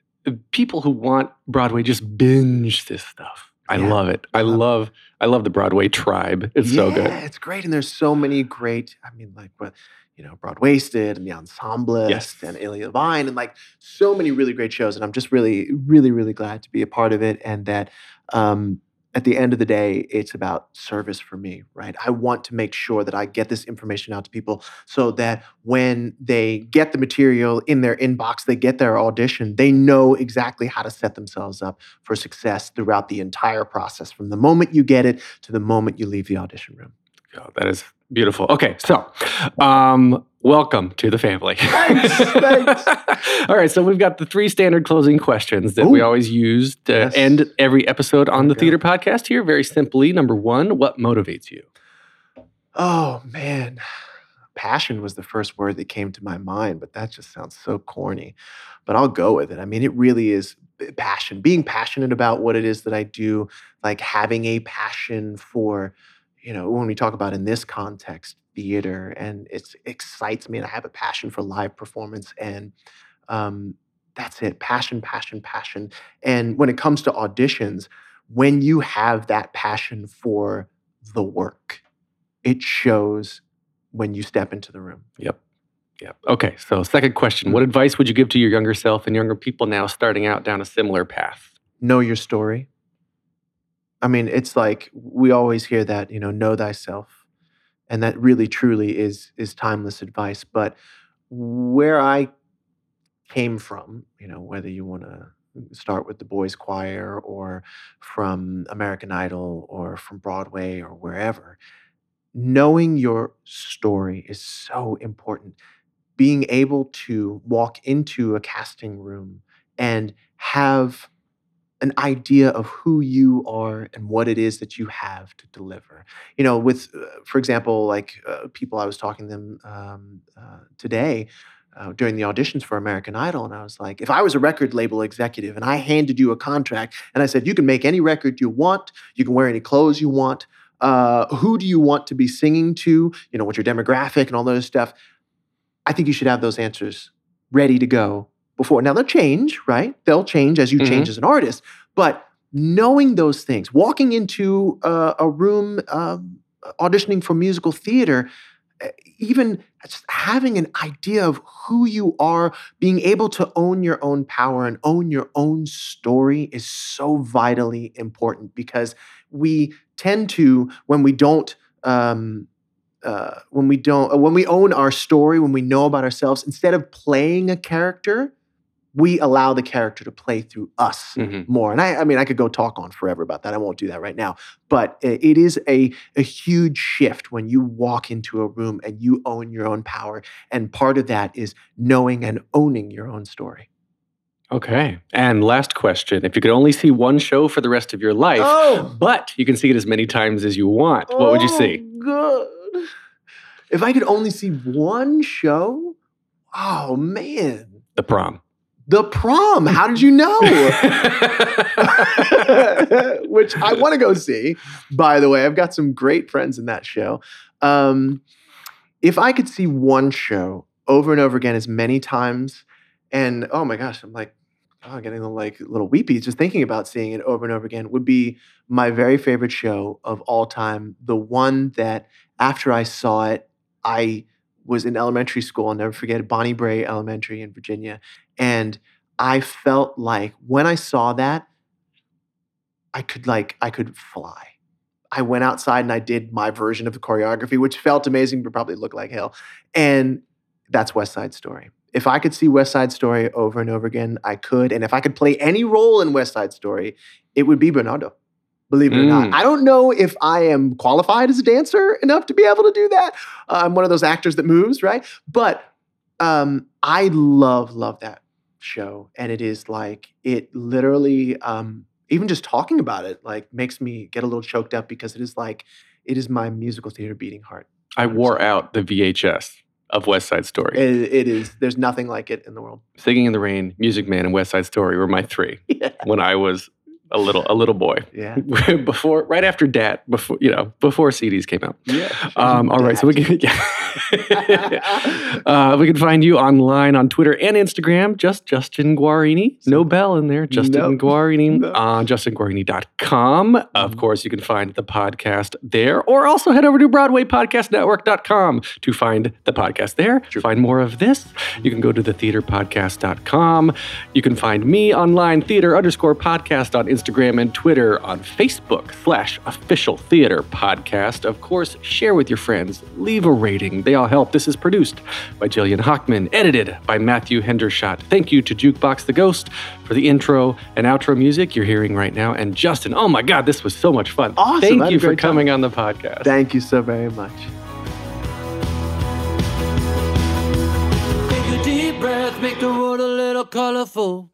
people who want Broadway just binge this stuff. I Yeah, love it. I love. I love the Broadway tribe. It's so good. Yeah, it's great, and there's so many great. I mean, like what you know, Broadwaysted and the Ensemblist Yes. and Ilana Levine, and like so many really great shows. And I'm just really, really, really glad to be a part of it, and that. Um, at the end of the day, it's about service for me, right? I want to make sure that I get this information out to people so that when they get the material in their inbox, they get their audition, they know exactly how to set themselves up for success throughout the entire process, from the moment you get it to the moment you leave the audition room. Oh, that is beautiful. Okay, so um, welcome to the family. Thanks, thanks. All right, so we've got the three standard closing questions that we always use to Yes. end every episode on the theater podcast here. Very simply, number one, what motivates you? Oh man, passion was the first word that came to my mind, but that just sounds so corny. But I'll go with it. I mean, it really is passion, being passionate about what it is that I do, like having a passion for, you know, when we talk about in this context, theater, and it excites me, and I have a passion for live performance, and um, that's it passion, passion, passion. And when it comes to auditions, when you have that passion for the work, it shows when you step into the room. Yep. Yep. Okay. So, second question What advice would you give to your younger self and younger people now starting out down a similar path? Know your story. I mean, it's like we always hear that, you know, know thyself. And that really truly is is timeless advice. But where I came from, you know, whether you want to start with the boys choir or from American Idol or from Broadway or wherever, knowing your story is so important. Being able to walk into a casting room and have an idea of who you are and what it is that you have to deliver. You know, with, uh, for example, like uh, people I was talking to them um, uh, today, uh, during the auditions for American Idol, and I was like, if I was a record label executive and I handed you a contract and I said, you can make any record you want, you can wear any clothes you want, uh, who do you want to be singing to, you know, what's your demographic and all those stuff, I think you should have those answers ready to go before. Now they'll change, right? They'll change as you Mhm. change as an artist, but knowing those things, walking into uh, a room um, auditioning for musical theater, uh, even just having an idea of who you are, being able to own your own power and own your own story is so vitally important because we tend to, when we don't, um, uh, when we don't, uh, when we own our story, when we know about ourselves, instead of playing a character, we allow the character to play through us Mhm. more. And I, I mean, I could go talk on forever about that. I won't do that right now. But it is a, a huge shift when you walk into a room and you own your own power. And part of that is knowing and owning your own story. Okay. And last question. If you could only see one show for the rest of your life, Oh, but you can see it as many times as you want, what would you see? Good. If I could only see one show, oh man, The prom. The prom. How did you know? Which I want to go see. By the way, I've got some great friends in that show. Um, if I could see one show over and over again as many times, and oh my gosh, I'm like, oh, getting a like a little weepy just thinking about seeing it over and over again. Would be my very favorite show of all time. The one that after I saw it, I was in elementary school. I'll never forget Bonnie Brae Elementary in Virginia, and I felt like when I saw that, I could like I could fly. I went outside and I did my version of the choreography, which felt amazing, but probably looked like hell. And that's West Side Story. If I could see West Side Story over and over again, I could. And if I could play any role in West Side Story, it would be Bernardo. Believe it or not. Mm. I don't know if I am qualified as a dancer enough to be able to do that. Uh, I'm one of those actors that moves, right? But um, I love, love that show. And it is like, it literally, um, even just talking about it, like makes me get a little choked up because it is like, it is my musical theater beating heart. I wore out the VHS of West Side Story. It, it is, there's nothing like it in the world. Singing in the Rain, Music Man, and West Side Story were my three when I was a little a little boy. Yeah. before, right after Dad, before you know, before CDs came out. Yeah. Um, all right, so we can yeah. uh, we can find you online on Twitter and Instagram. Just Justin Guarini, no bell in there. Justin Nope. Guarini No. on justinguarini.com. Of Mhm. course, you can find the podcast there, or also head over to BroadwayPodcastNetwork.com to find the podcast there. True. Find more of this. You can go to thetheaterpodcast.com. You can find me online, theater underscore podcast on Instagram and Twitter, on Facebook slash official theater podcast. Of course, share with your friends, leave a rating. They all help. This is produced by Jillian Hockman, edited by Matthew Hendershot. Thank you to Jukebox the Ghost for the intro and outro music you're hearing right now. And Justin, oh my God, this was so much fun. Awesome. Thank you for great time. coming on the podcast. Thank you so very much. Take a deep breath, make the world a little colorful.